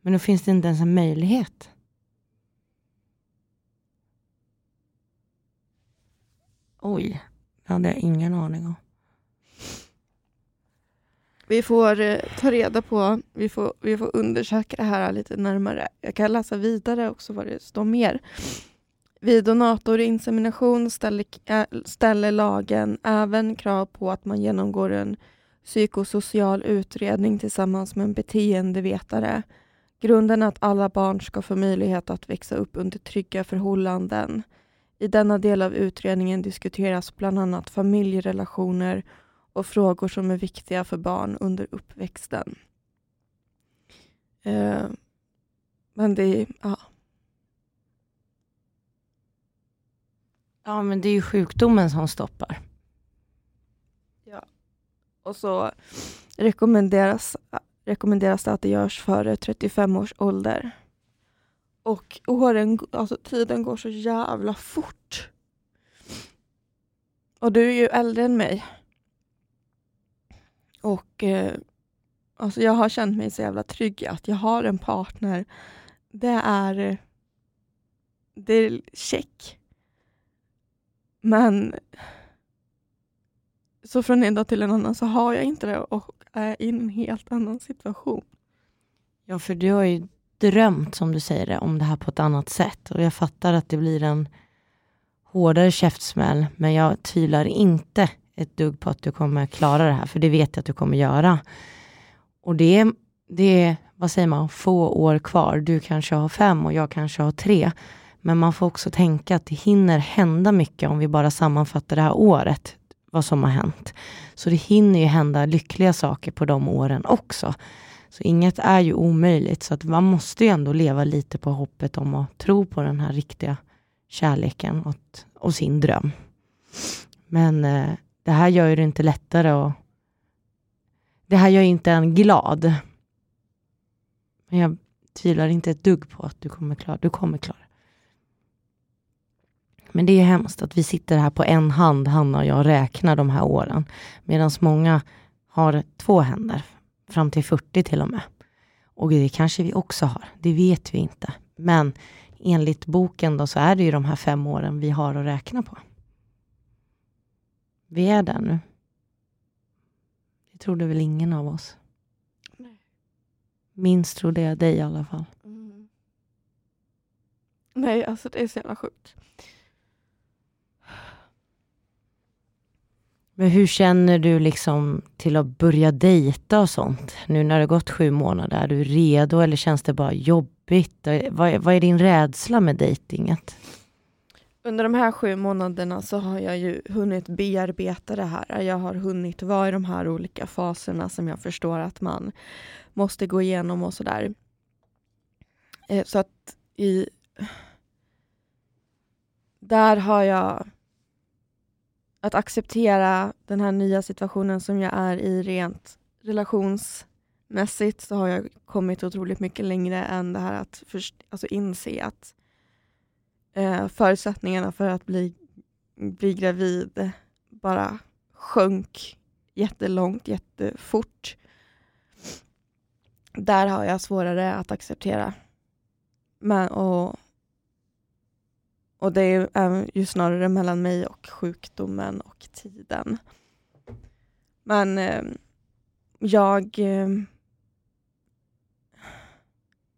Men nu finns det inte ens en möjlighet. Oj, det hade jag ingen aning om. Vi får eh, ta reda på, vi får, vi får undersöka det här lite närmare. Jag kan läsa vidare också vad det står mer. Vid donatorinsemination ställer, äh, ställer lagen även krav på att man genomgår en psykosocial utredning tillsammans med en beteendevetare. Grunden är att alla barn ska få möjlighet att växa upp under trygga förhållanden. I denna del av utredningen diskuteras bland annat familjerelationer och frågor som är viktiga för barn under uppväxten. Eh, men det, ja. Ja, men det är ju sjukdomen som stoppar. Och så rekommenderas, rekommenderas det att det görs före 35 års ålder. Och åren, alltså tiden går så jävla fort. Och du är ju äldre än mig. Och eh, alltså jag har känt mig så jävla trygg i att jag har en partner. Det är, det är check. Men så från en dag till en annan så har jag inte det och är i en helt annan situation. Ja, för du har ju drömt, som du säger det, om det här på ett annat sätt. Och jag fattar att det blir en hårdare käftsmäll, men jag tvivlar inte ett dugg på att du kommer klara det här, för det vet jag att du kommer göra. Och det är, det är, vad säger man, få år kvar. Du kanske har fem och jag kanske har tre. Men man får också tänka att det hinner hända mycket om vi bara sammanfattar det här året, vad som har hänt. Så det hinner ju hända lyckliga saker på de åren också. Så inget är ju omöjligt, så att man måste ju ändå leva lite på hoppet om att tro på den här riktiga kärleken och, och sin dröm. Men eh, det här gör ju det inte lättare och det här gör ju inte en glad. Men jag tvivlar inte ett dugg på att du kommer klara Du kommer klara det. Men det är hemskt att vi sitter här på en hand, Hanna och jag, och räknar de här åren. Medan många har två händer, fram till 40 till och med. Och det kanske vi också har, det vet vi inte. Men enligt boken då så är det ju de här fem åren vi har att räkna på. Vi är där nu. Det trodde väl ingen av oss. Nej. Minst trodde jag dig i alla fall. Nej, alltså det är så jävla sjukt. Men hur känner du liksom till att börja dejta och sånt? Nu när det gått sju månader, är du redo eller känns det bara jobbigt? Vad, vad är din rädsla med dejtinget? Under de här sju månaderna så har jag ju hunnit bearbeta det här. Jag har hunnit vara i de här olika faserna som jag förstår att man måste gå igenom och sådär. Eh, så att i... Där har jag att acceptera den här nya situationen som jag är i rent relationsmässigt så har jag kommit otroligt mycket längre än det här att först, alltså inse att eh, förutsättningarna för att bli, bli gravid bara sjönk jättelångt, jättefort. Där har jag svårare att acceptera. Men, och, och det är ju snarare mellan mig och sjukdomen och tiden. Men eh, jag... Eh,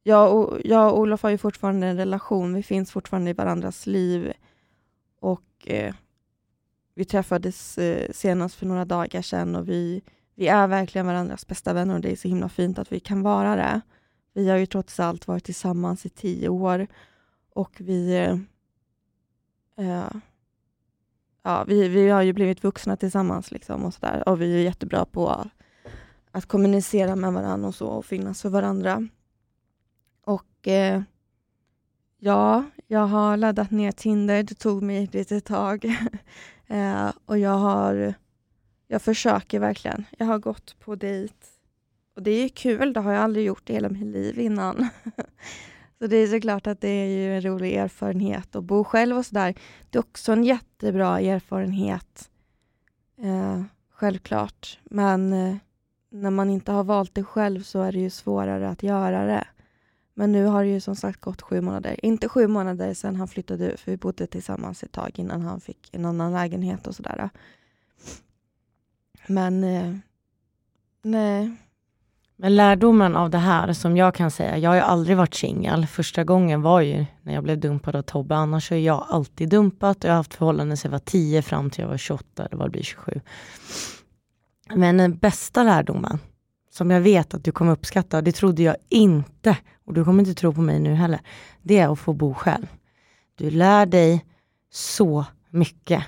jag, och, jag och Olof har ju fortfarande en relation. Vi finns fortfarande i varandras liv. Och eh, Vi träffades eh, senast för några dagar sedan och vi, vi är verkligen varandras bästa vänner och det är så himla fint att vi kan vara det. Vi har ju trots allt varit tillsammans i tio år och vi eh, eh, ja, vi, vi har ju blivit vuxna tillsammans liksom och, så där, och vi är jättebra på att kommunicera med varandra och så och finnas för varandra. Och eh, ja, jag har laddat ner Tinder. Det tog mig ett litet tag. eh, och jag har jag försöker verkligen. Jag har gått på dejt och det är kul. Det har jag aldrig gjort i hela mitt liv innan. Så det är såklart att det är ju en rolig erfarenhet att bo själv och sådär. Det är också en jättebra erfarenhet. Eh, självklart. Men eh, när man inte har valt det själv så är det ju svårare att göra det. Men nu har det ju som sagt gått sju månader. Inte sju månader sedan han flyttade ut, för vi bodde tillsammans ett tag innan han fick en annan lägenhet och sådär. Men eh, nej, men lärdomen av det här som jag kan säga, jag har ju aldrig varit singel. Första gången var ju när jag blev dumpad av Tobbe. Annars har jag alltid dumpat. och Jag har haft förhållanden sedan jag var 10 fram till jag var 28, eller vad det blir 27. Men den bästa lärdomen, som jag vet att du kommer uppskatta, det trodde jag inte, och du kommer inte tro på mig nu heller, det är att få bo själv. Du lär dig så mycket.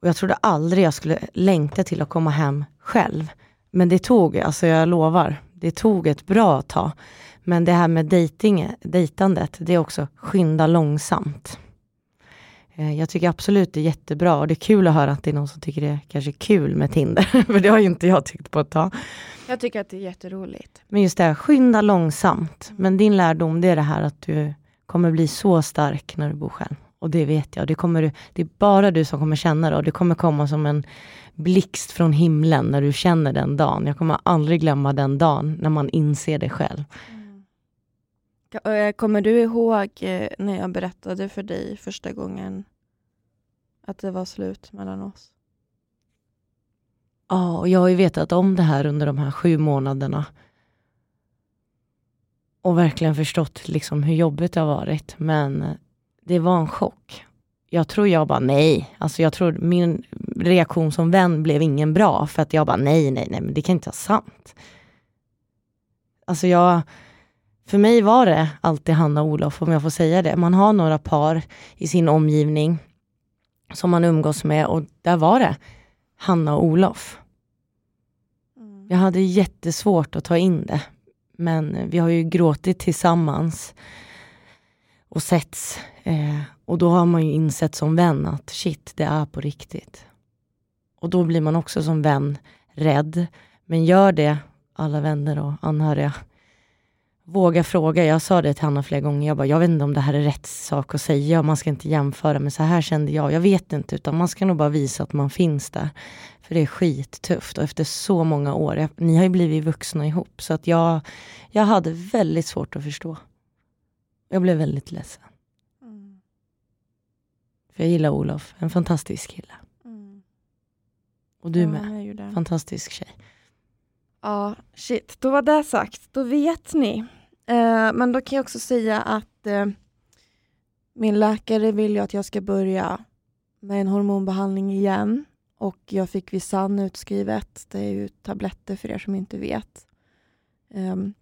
Och jag trodde aldrig jag skulle längta till att komma hem själv. Men det tog, alltså jag lovar, det tog ett bra tag. Men det här med dating, dejtandet, det är också skynda långsamt. Eh, jag tycker absolut det är jättebra och det är kul att höra att det är någon som tycker det är kanske kul med Tinder. För det har ju inte jag tyckt på ett tag. Jag tycker att det är jätteroligt. Men just det, här, skynda långsamt. Men din lärdom det är det här att du kommer bli så stark när du bor själv. Och det vet jag. Det, kommer du, det är bara du som kommer känna det och det kommer komma som en blixt från himlen när du känner den dagen. Jag kommer aldrig glömma den dagen när man inser det själv. Mm. Kommer du ihåg eh, när jag berättade för dig första gången att det var slut mellan oss? Ja, och jag har ju vetat om det här under de här sju månaderna. Och verkligen förstått liksom hur jobbigt det har varit. Men det var en chock jag tror jag bara nej. Alltså jag tror min reaktion som vän blev ingen bra för att jag bara nej, nej, nej, men det kan inte vara sant. Alltså jag, för mig var det alltid Hanna och Olof om jag får säga det. Man har några par i sin omgivning som man umgås med och där var det Hanna och Olof. Mm. Jag hade jättesvårt att ta in det. Men vi har ju gråtit tillsammans och setts. Eh, och då har man ju insett som vän att shit, det är på riktigt. Och då blir man också som vän rädd. Men gör det, alla vänner och anhöriga. Våga fråga. Jag sa det till Hanna flera gånger. Jag bara, jag vet inte om det här är rätt sak att säga. Man ska inte jämföra, men så här kände jag. Jag vet inte, utan man ska nog bara visa att man finns där. För det är skittufft och efter så många år. Jag, ni har ju blivit vuxna ihop, så att jag, jag hade väldigt svårt att förstå. Jag blev väldigt ledsen. För jag gillar Olof, en fantastisk kille. Mm. Och du ja, med, fantastisk tjej. Ja, shit, då var det sagt. Då vet ni. Eh, men då kan jag också säga att eh, min läkare vill ju att jag ska börja med en hormonbehandling igen. och jag fick Visann utskrivet. Det är ju tabletter för er som inte vet. Um,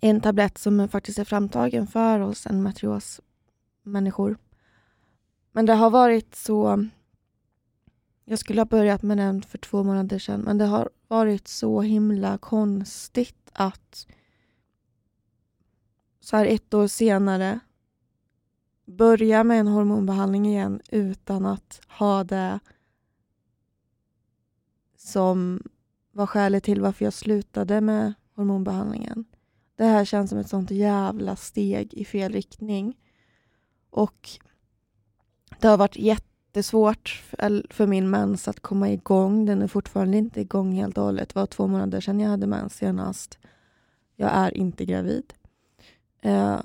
en tablett som faktiskt är framtagen för oss endometriosmänniskor. Men det har varit så... Jag skulle ha börjat med den för två månader sedan, men det har varit så himla konstigt att så här ett år senare börja med en hormonbehandling igen utan att ha det som var skälet till varför jag slutade med hormonbehandlingen. Det här känns som ett sånt jävla steg i fel riktning. Och det har varit jättesvårt för min mens att komma igång. Den är fortfarande inte igång helt och hållet. Det var två månader sedan jag hade mens senast. Jag är inte gravid. Eh,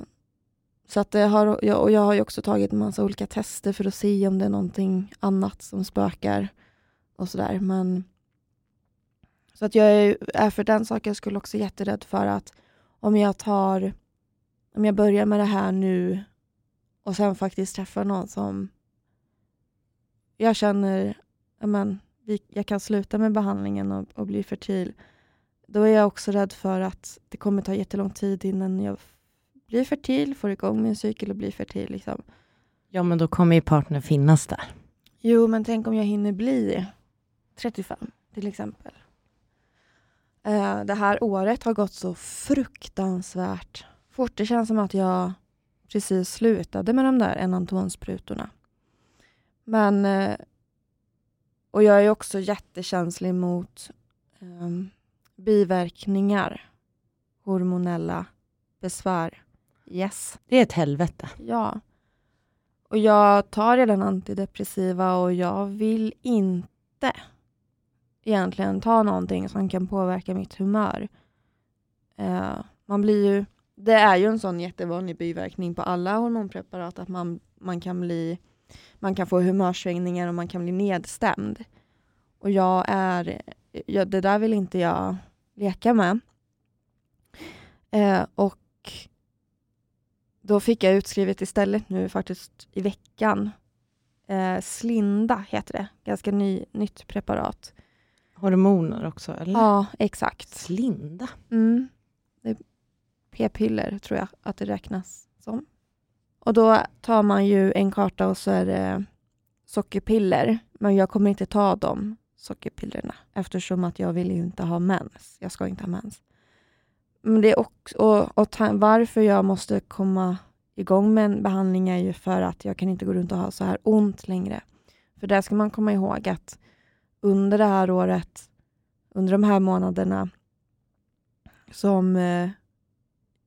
så att det har, och jag har ju också tagit en massa olika tester för att se om det är någonting annat som spökar och sådär. Men så att jag är, är för den saken skulle också jätterädd för att om jag tar om jag börjar med det här nu och sen faktiskt träffar någon som jag känner amen, jag kan sluta med behandlingen och, och bli fertil. Då är jag också rädd för att det kommer ta jättelång tid innan jag blir fertil, får igång min cykel och blir fertil. Liksom. Ja, men då kommer ju partner finnas där. Jo, men tänk om jag hinner bli 35 till exempel. Uh, det här året har gått så fruktansvärt fort. Det känns som att jag precis slutade med de där enantonsprutorna. Men... Uh, och jag är också jättekänslig mot um, biverkningar, hormonella besvär. Yes. Det är ett helvete. Ja. Och jag tar redan antidepressiva och jag vill inte egentligen ta någonting som kan påverka mitt humör. Uh, man blir ju, det är ju en sån jättevanlig biverkning på alla hormonpreparat att man, man, kan bli, man kan få humörsvängningar och man kan bli nedstämd. Och jag är, ja, det där vill inte jag leka med. Uh, och då fick jag utskrivet istället nu faktiskt i veckan. Eh, Slinda heter det, ganska ny, nytt preparat. Hormoner också eller? Ja, exakt. Slinda? Mm. P-piller tror jag att det räknas som. Och då tar man ju en karta och så är det sockerpiller. Men jag kommer inte ta de sockerpillerna eftersom att jag vill ju inte ha mens. Jag ska inte ha mens. Men det är också, och, och varför jag måste komma igång med en behandling är ju för att jag kan inte gå runt och ha så här ont längre. För där ska man komma ihåg att under det här året, under de här månaderna som eh,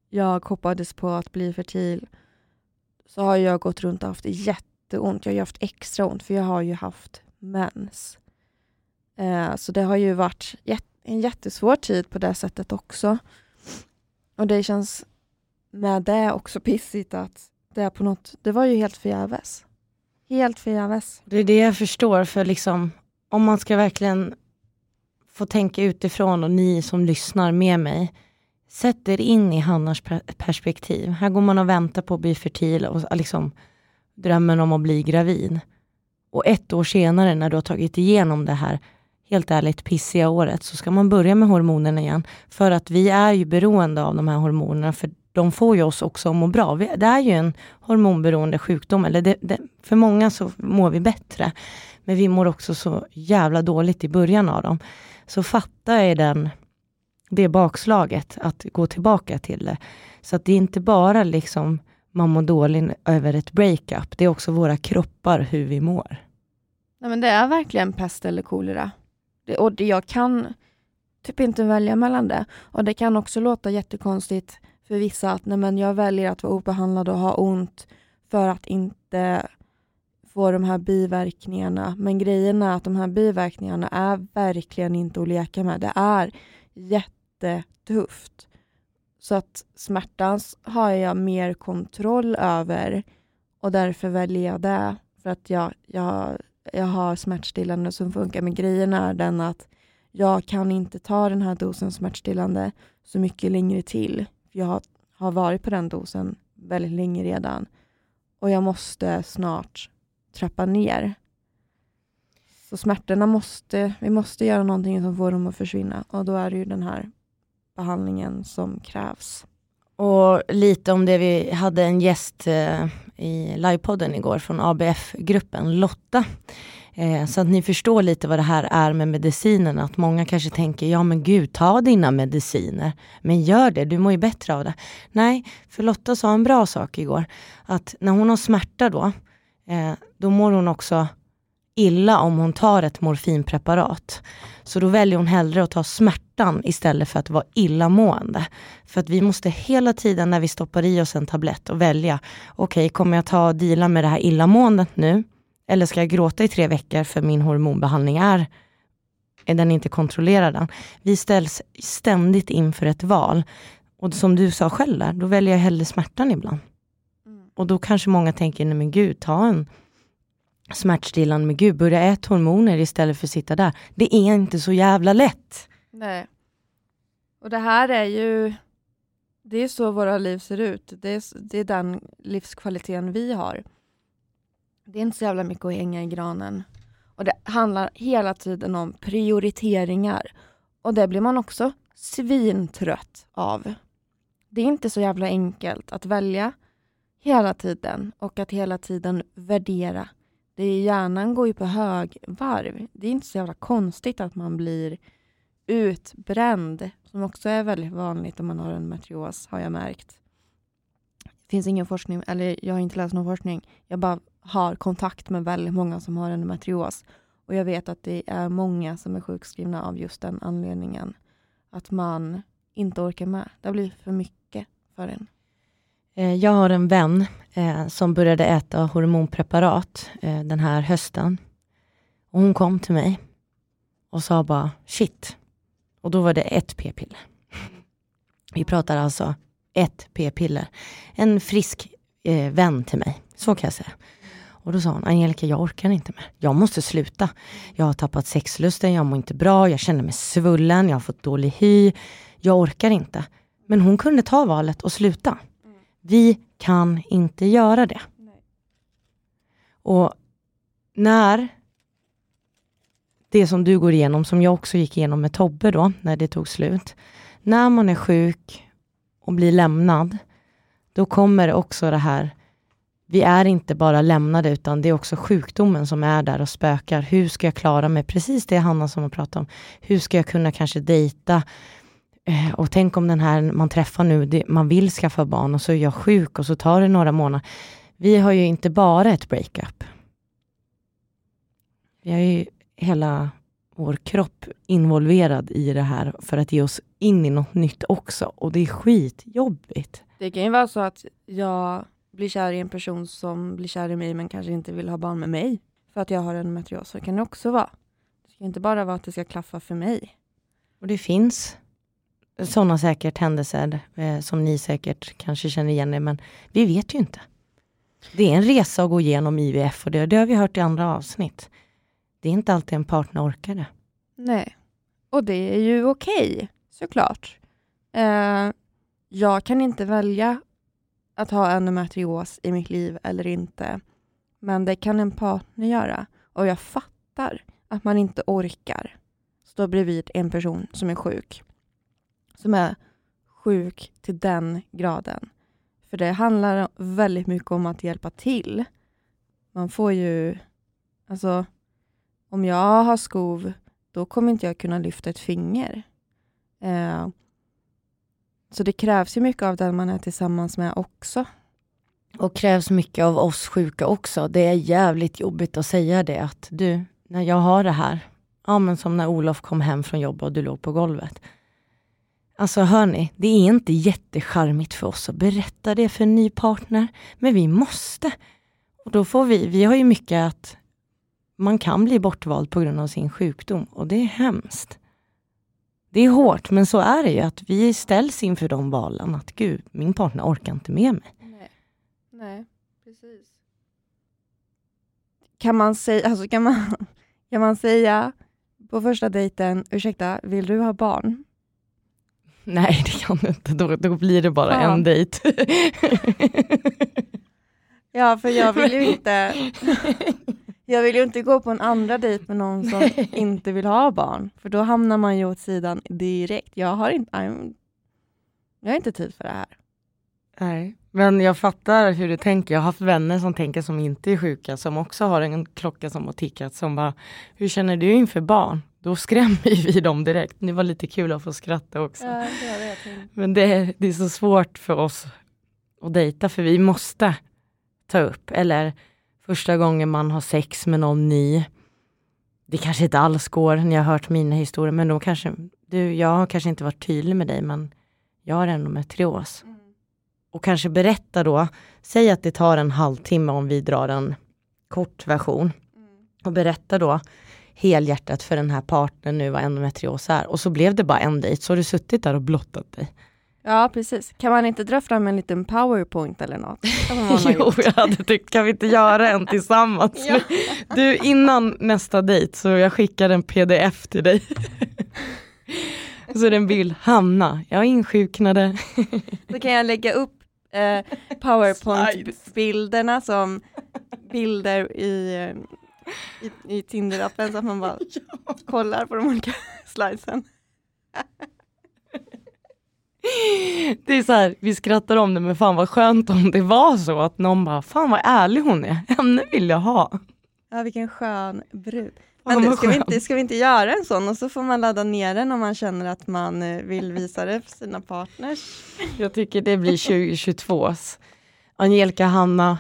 jag hoppades på att bli fertil, så har jag gått runt och haft jätteont. Jag har ju haft extra ont, för jag har ju haft mens. Eh, så det har ju varit en jättesvår tid på det sättet också. Och det känns med det också pissigt att det är på något, det var ju helt förgäves. Helt förgäves. Det är det jag förstår, för liksom om man ska verkligen få tänka utifrån och ni som lyssnar med mig, sätt er in i Hannas perspektiv. Här går man och väntar på att bli fertil och liksom drömmen om att bli gravid. Och ett år senare när du har tagit igenom det här helt ärligt pissiga året så ska man börja med hormonerna igen. För att vi är ju beroende av de här hormonerna för de får ju oss också att må bra. Det är ju en hormonberoende sjukdom, eller det, det, för många så mår vi bättre. Men vi mår också så jävla dåligt i början av dem. Så fatta är den, det bakslaget, att gå tillbaka till det. Så att det är inte bara liksom man mår dåligt över ett breakup, det är också våra kroppar, hur vi mår. Nej, men det är verkligen pest eller kolera. Det, och det, jag kan typ inte välja mellan det. Och det kan också låta jättekonstigt för vissa att nej, men jag väljer att vara obehandlad och ha ont för att inte få de här biverkningarna. Men grejen är att de här biverkningarna är verkligen inte att leka med. Det är jättetufft. Så att smärtan har jag mer kontroll över och därför väljer jag det. För att jag, jag, jag har smärtstillande som funkar. Men grejen är den att jag kan inte ta den här dosen smärtstillande så mycket längre till. Jag har, har varit på den dosen väldigt länge redan och jag måste snart trappa ner. Så smärtorna måste, vi måste göra någonting som får dem att försvinna och då är det ju den här behandlingen som krävs. Och lite om det, vi hade en gäst eh, i livepodden igår från ABF-gruppen, Lotta. Eh, så att ni förstår lite vad det här är med medicinerna. Att många kanske tänker, ja men gud, ta dina mediciner. Men gör det, du mår ju bättre av det. Nej, för Lotta sa en bra sak igår. Att när hon har smärta då, eh, då mår hon också illa om hon tar ett morfinpreparat. Så då väljer hon hellre att ta smärtan istället för att vara illamående. För att vi måste hela tiden när vi stoppar i oss en tablett och välja, okej, okay, kommer jag ta och deala med det här illamåendet nu? Eller ska jag gråta i tre veckor för min hormonbehandling är, är den inte kontrollerad Vi ställs ständigt inför ett val. Och som du sa själv där, då väljer jag hellre smärtan ibland. Mm. Och då kanske många tänker, nej men gud, ta en smärtstillande, men gud, börja äta hormoner istället för att sitta där. Det är inte så jävla lätt. Nej. Och det här är ju, det är så våra liv ser ut. Det är, det är den livskvaliteten vi har. Det är inte så jävla mycket att hänga i granen. Och det handlar hela tiden om prioriteringar. Och det blir man också svintrött av. Det är inte så jävla enkelt att välja hela tiden och att hela tiden värdera det är, hjärnan går ju på högvarv. Det är inte så jävla konstigt att man blir utbränd, som också är väldigt vanligt om man har en metrios, har jag märkt. Det finns ingen forskning, eller jag har inte läst någon forskning. Jag bara har kontakt med väldigt många som har endometrios. Och jag vet att det är många som är sjukskrivna av just den anledningen. Att man inte orkar med. Det blir för mycket för en. Eh, jag har en vän eh, som började äta hormonpreparat eh, den här hösten. Och hon kom till mig och sa bara shit. Och då var det ett p-piller. Vi pratar alltså ett p-piller. En frisk eh, vän till mig, så kan jag säga. Och då sa hon, Angelica jag orkar inte mer. Jag måste sluta. Jag har tappat sexlusten, jag mår inte bra, jag känner mig svullen, jag har fått dålig hy. Jag orkar inte. Men hon kunde ta valet och sluta. Vi kan inte göra det. Nej. Och när det som du går igenom, som jag också gick igenom med Tobbe då, när det tog slut. När man är sjuk och blir lämnad, då kommer också det här, vi är inte bara lämnade, utan det är också sjukdomen som är där och spökar. Hur ska jag klara mig? Precis det Hanna som har pratat om. Hur ska jag kunna kanske dejta och tänk om den här man träffar nu, det, man vill skaffa barn och så är jag sjuk och så tar det några månader. Vi har ju inte bara ett breakup. Vi har ju hela vår kropp involverad i det här för att ge oss in i något nytt också. Och det är skitjobbigt. Det kan ju vara så att jag blir kär i en person som blir kär i mig men kanske inte vill ha barn med mig för att jag har en metrios. Så kan det också vara. Det ska inte bara vara att det ska klaffa för mig. Och det finns sådana säkert händelser eh, som ni säkert kanske känner igen er, men vi vet ju inte. Det är en resa att gå igenom IVF och det, det har vi hört i andra avsnitt. Det är inte alltid en partner orkar det. Nej, och det är ju okej, okay, såklart. Eh, jag kan inte välja att ha endometrios i mitt liv eller inte, men det kan en partner göra. Och jag fattar att man inte orkar stå bredvid en person som är sjuk som är sjuk till den graden. För det handlar väldigt mycket om att hjälpa till. Man får ju... Alltså, om jag har skov, då kommer inte jag kunna lyfta ett finger. Eh, så det krävs ju mycket av den man är tillsammans med också. Och krävs mycket av oss sjuka också. Det är jävligt jobbigt att säga det att du, när jag har det här, ja men som när Olof kom hem från jobbet och du låg på golvet. Alltså hörni, det är inte jättecharmigt för oss att berätta det för en ny partner, men vi måste. Och då får vi, vi har ju mycket att man kan bli bortvald på grund av sin sjukdom och det är hemskt. Det är hårt, men så är det ju att vi ställs inför de valen att gud, min partner orkar inte med mig. Nej, Nej precis. Kan man säga, alltså kan man, kan man säga på första dejten, ursäkta, vill du ha barn? Nej, det kan du inte. Då, då blir det bara ja. en dejt. ja, för jag vill ju inte... Jag vill ju inte gå på en andra dejt med någon som inte vill ha barn, för då hamnar man ju åt sidan direkt. Jag har inte, I'm, jag har inte tid för det här. Nej, men jag fattar hur du tänker. Jag har haft vänner som tänker som inte är sjuka, som också har en klocka som har tickat, som bara, hur känner du inför barn? Då skrämmer vi dem direkt. Det var lite kul att få skratta också. Ja, det Men det är, det är så svårt för oss att dejta, för vi måste ta upp, eller första gången man har sex med någon ny. Det kanske inte alls går, ni har hört mina historier, men då kanske, du, jag har kanske inte varit tydlig med dig, men jag har endometrios. Mm. Och kanske berätta då, säg att det tar en halvtimme om vi drar en kort version. Och berätta då helhjärtat för den här partnern nu vad endometrios är. Och så blev det bara en dejt, så har du suttit där och blottat dig. Ja, precis. Kan man inte dra fram en liten powerpoint eller något? Jo, jag hade tyckt, kan vi inte göra en tillsammans? Ja. Du, innan nästa dejt, så jag skickar en pdf till dig. så är det en bild, Hanna, jag insjuknade. Då kan jag lägga upp eh, powerpoint-bilderna som bilder i, eh, i, i Tinder-appen så att man bara kollar på de olika slidesen. Det är så här, vi skrattar om det, men fan vad skönt om det var så att någon bara, fan vad ärlig hon är, henne vill jag ha. Ja, vilken skön brud. Men vad ska vi, inte, ska vi inte göra en sån och så får man ladda ner den om man känner att man eh, vill visa det för sina partners? Jag tycker det blir 2022s. Angelica, Hanna,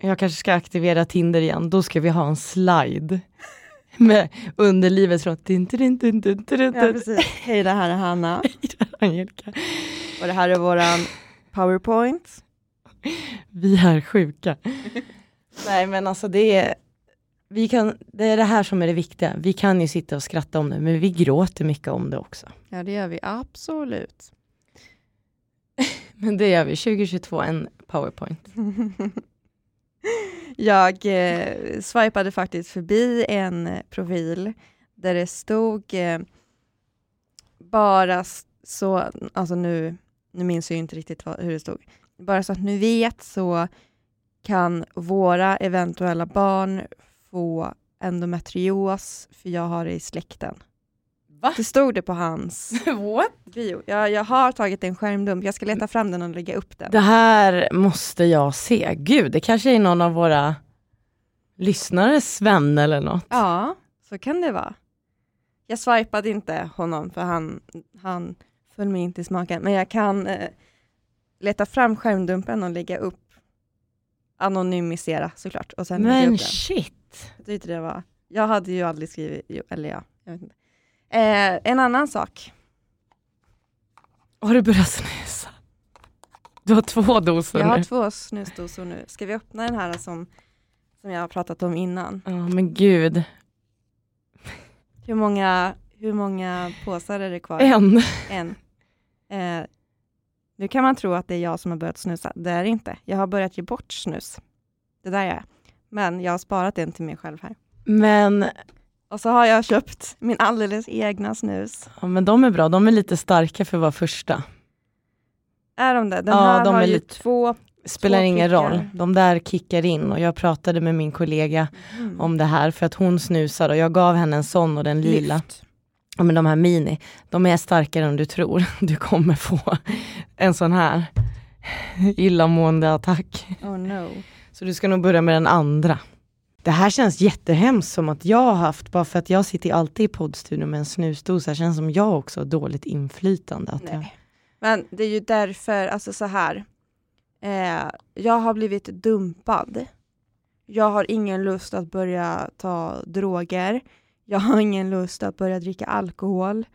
jag kanske ska aktivera Tinder igen, då ska vi ha en slide. Med underlivet från tin, tin, tin, tin, tin, Ja, precis. Hej, det här är Hanna Angelica, och det här är våran powerpoint. vi är sjuka. Nej men alltså det är, vi kan, det är det här som är det viktiga. Vi kan ju sitta och skratta om det, men vi gråter mycket om det också. Ja, det gör vi absolut. Men det gör vi, 2022, en powerpoint. Jag eh, swipade faktiskt förbi en profil där det stod eh, bara så, alltså nu, nu minns jag inte riktigt vad, hur det stod, bara så att ni vet så kan våra eventuella barn få endometrios, för jag har det i släkten. Va? Det stod det på hans What? bio. Jag, jag har tagit en skärmdump, jag ska leta fram den och lägga upp den. Det här måste jag se. Gud, det kanske är någon av våra lyssnares vän eller något. Ja, så kan det vara. Jag swipade inte honom för han, han föll mig inte i smaken, men jag kan eh, leta fram skärmdumpen och lägga upp anonymisera såklart och sen lägga upp Men den. shit. Jag tyckte det var, jag hade ju aldrig skrivit, jo, eller ja, jag vet inte. Eh, en annan sak, Har du börjat snusa? Du har två doser jag har nu. två snusdosor nu. Ska vi öppna den här som, som jag har pratat om innan? Ja men gud. Hur många, hur många påsar är det kvar? En. En. Eh, nu kan man tro att det är jag som har börjat snusa. Det är det inte. Jag har börjat ge bort snus. Det där är jag. Men jag har sparat en till mig själv här. Men, Och så har jag köpt min alldeles egna snus. ja, men de är bra, de är lite starka för att vara första. Är de det? Den Ja, här de har är ju lite- två... Spelar Två ingen roll, de där kickar in och jag pratade med min kollega Mm. om det här för att hon snusar och jag gav henne en sån och den lila. Lyft. Ja, men de här mini, de är starkare än du tror. Du kommer få en sån här illamående attack. Oh no. Så du ska nog börja med den andra. Det här känns jättehemskt som att jag har haft, bara för att jag sitter alltid i poddstudion med en snusdosa, känns som jag också har dåligt inflytande. Att jag, Men det är ju därför, alltså så här. Eh, jag har blivit dumpad. Jag har ingen lust att börja ta droger. Jag har ingen lust att börja dricka alkohol.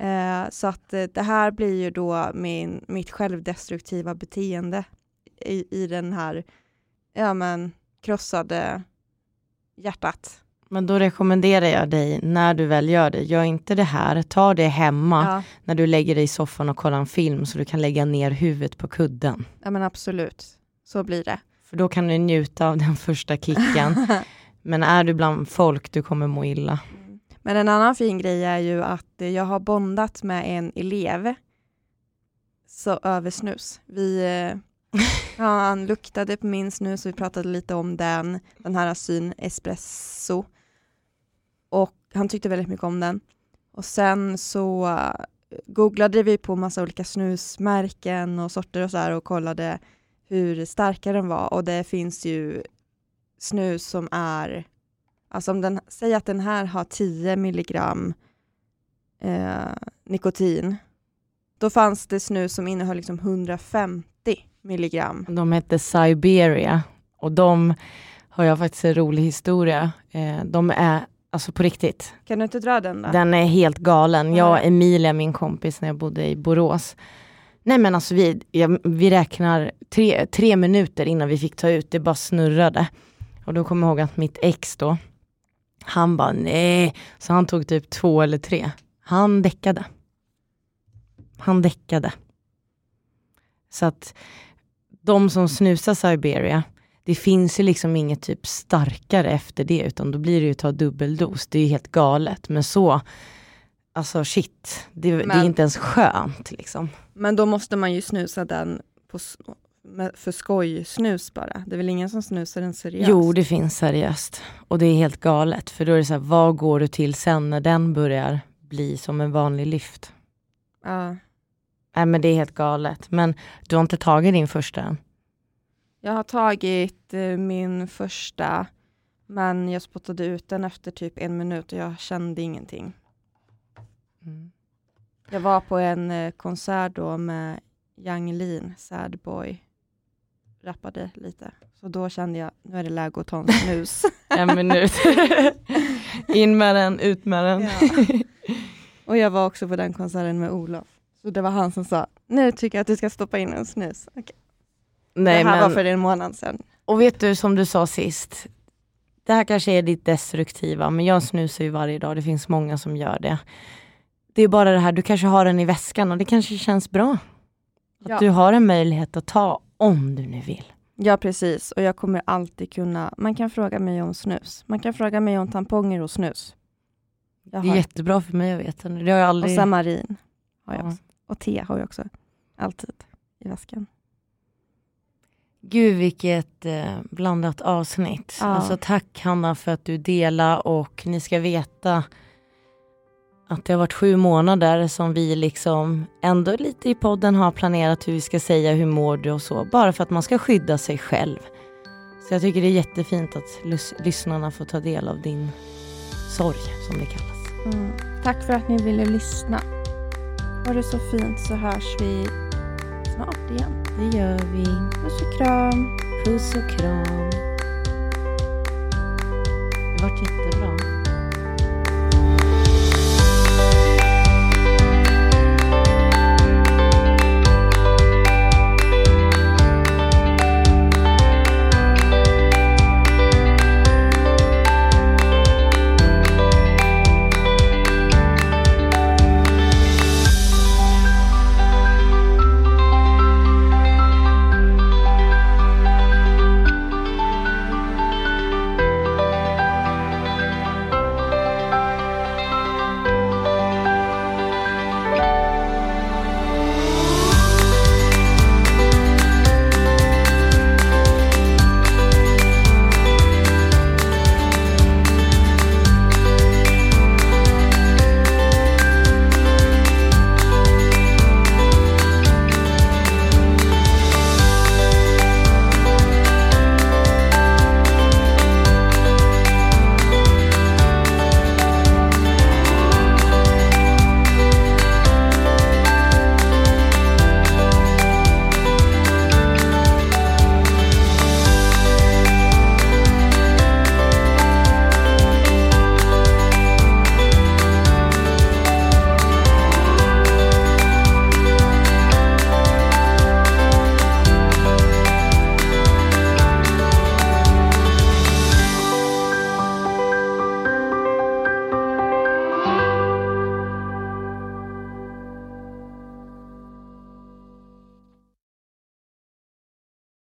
Eh, så att eh, det här blir ju då min, mitt självdestruktiva beteende i, i den här ja, men, krossade hjärtat. men då rekommenderar jag dig, när du väl gör det, gör inte det här, ta det hemma Ja, när du lägger dig i soffan och kollar en film så du kan lägga ner huvudet på kudden. ja, men absolut. Så blir det. För då kan du njuta av den första kicken. Men är du bland folk, du kommer må illa. Men en annan fin grej är ju att eh, jag har bondat med en elev så, över snus. Vi, eh, Ja, han luktade på min snus och vi pratade lite om den, den här syn espresso. Och han tyckte väldigt mycket om den. Och sen så eh, googlade vi på massa olika snusmärken och sorter och så här och kollade hur starka den var och det finns ju snus som är, alltså om den, säg att den här har 10 milligram eh, nikotin, då fanns det snus som innehöll liksom 150 milligram. De hette Siberia och de har jag faktiskt en rolig historia. Eh, de är alltså på riktigt. Kan du inte dra den då? Den är helt galen. Jag och Emilia, min kompis, när jag bodde i Borås. Nej men alltså vi, ja, vi räknar tre, tre minuter innan vi fick ta ut, det bara snurrade. Och då kommer jag ihåg att mitt ex då, han bara nej, så han tog typ två eller tre. Han däckade. Han däckade. Så att de som snusar Siberia, det finns ju liksom inget typ starkare efter det, utan då blir det ju att ta dubbeldos. Det är ju helt galet. Men så, alltså shit, det, Men- det är inte ens skönt liksom. Men då måste man ju snusa den på, för skoj snus bara. Det är väl ingen som snusar den seriöst? Jo, det finns seriöst. Och det är helt galet, för då är det så här, vad går du till sen när den börjar bli som en vanlig lyft? Ja. Nej men det är helt galet. Men du har inte tagit din första än? Jag har tagit eh, min första, men jag spottade ut den efter typ en minut och jag kände ingenting. Jag var på en eh, konsert då med Yang Lean, Sad Boy, rappade lite. Så då kände jag, nu är det läge att ta en snus. En minut. In med den, ut med den. Ja. Och jag var också på den konserten med Olof. Så det var han som sa, nu tycker jag att du ska stoppa in en snus. Okej. Nej, det här men, var för en månad sedan. Och vet du som du sa sist, det här kanske är ditt destruktiva, men jag snusar ju varje dag, det finns många som gör det. Det är bara det här, du kanske har den i väskan och det kanske känns bra. Att Ja. du har en möjlighet att ta om du nu vill. Ja, precis. Och jag kommer alltid kunna... Man kan fråga mig om snus. Man kan fråga mig om tamponger och snus. Jag Det är har. jättebra för mig att veta nu. Det har jag Och aldrig... samarin har jag Ja. Och te har jag också. Alltid i väskan. Gud vilket eh, blandat avsnitt. Ja. Alltså tack Hanna för att du delar och ni ska veta att det har varit sju månader som vi liksom ändå lite i podden har planerat hur vi ska säga hur mår du och så. Bara för att man ska skydda sig själv. Så jag tycker det är jättefint att lys- lyssnarna får ta del av din sorg som det kallas. Mm. Tack för att ni ville lyssna. Ha det så fint så hörs vi snart igen. Det gör vi. Puss och kram. Puss och kram. Det jätte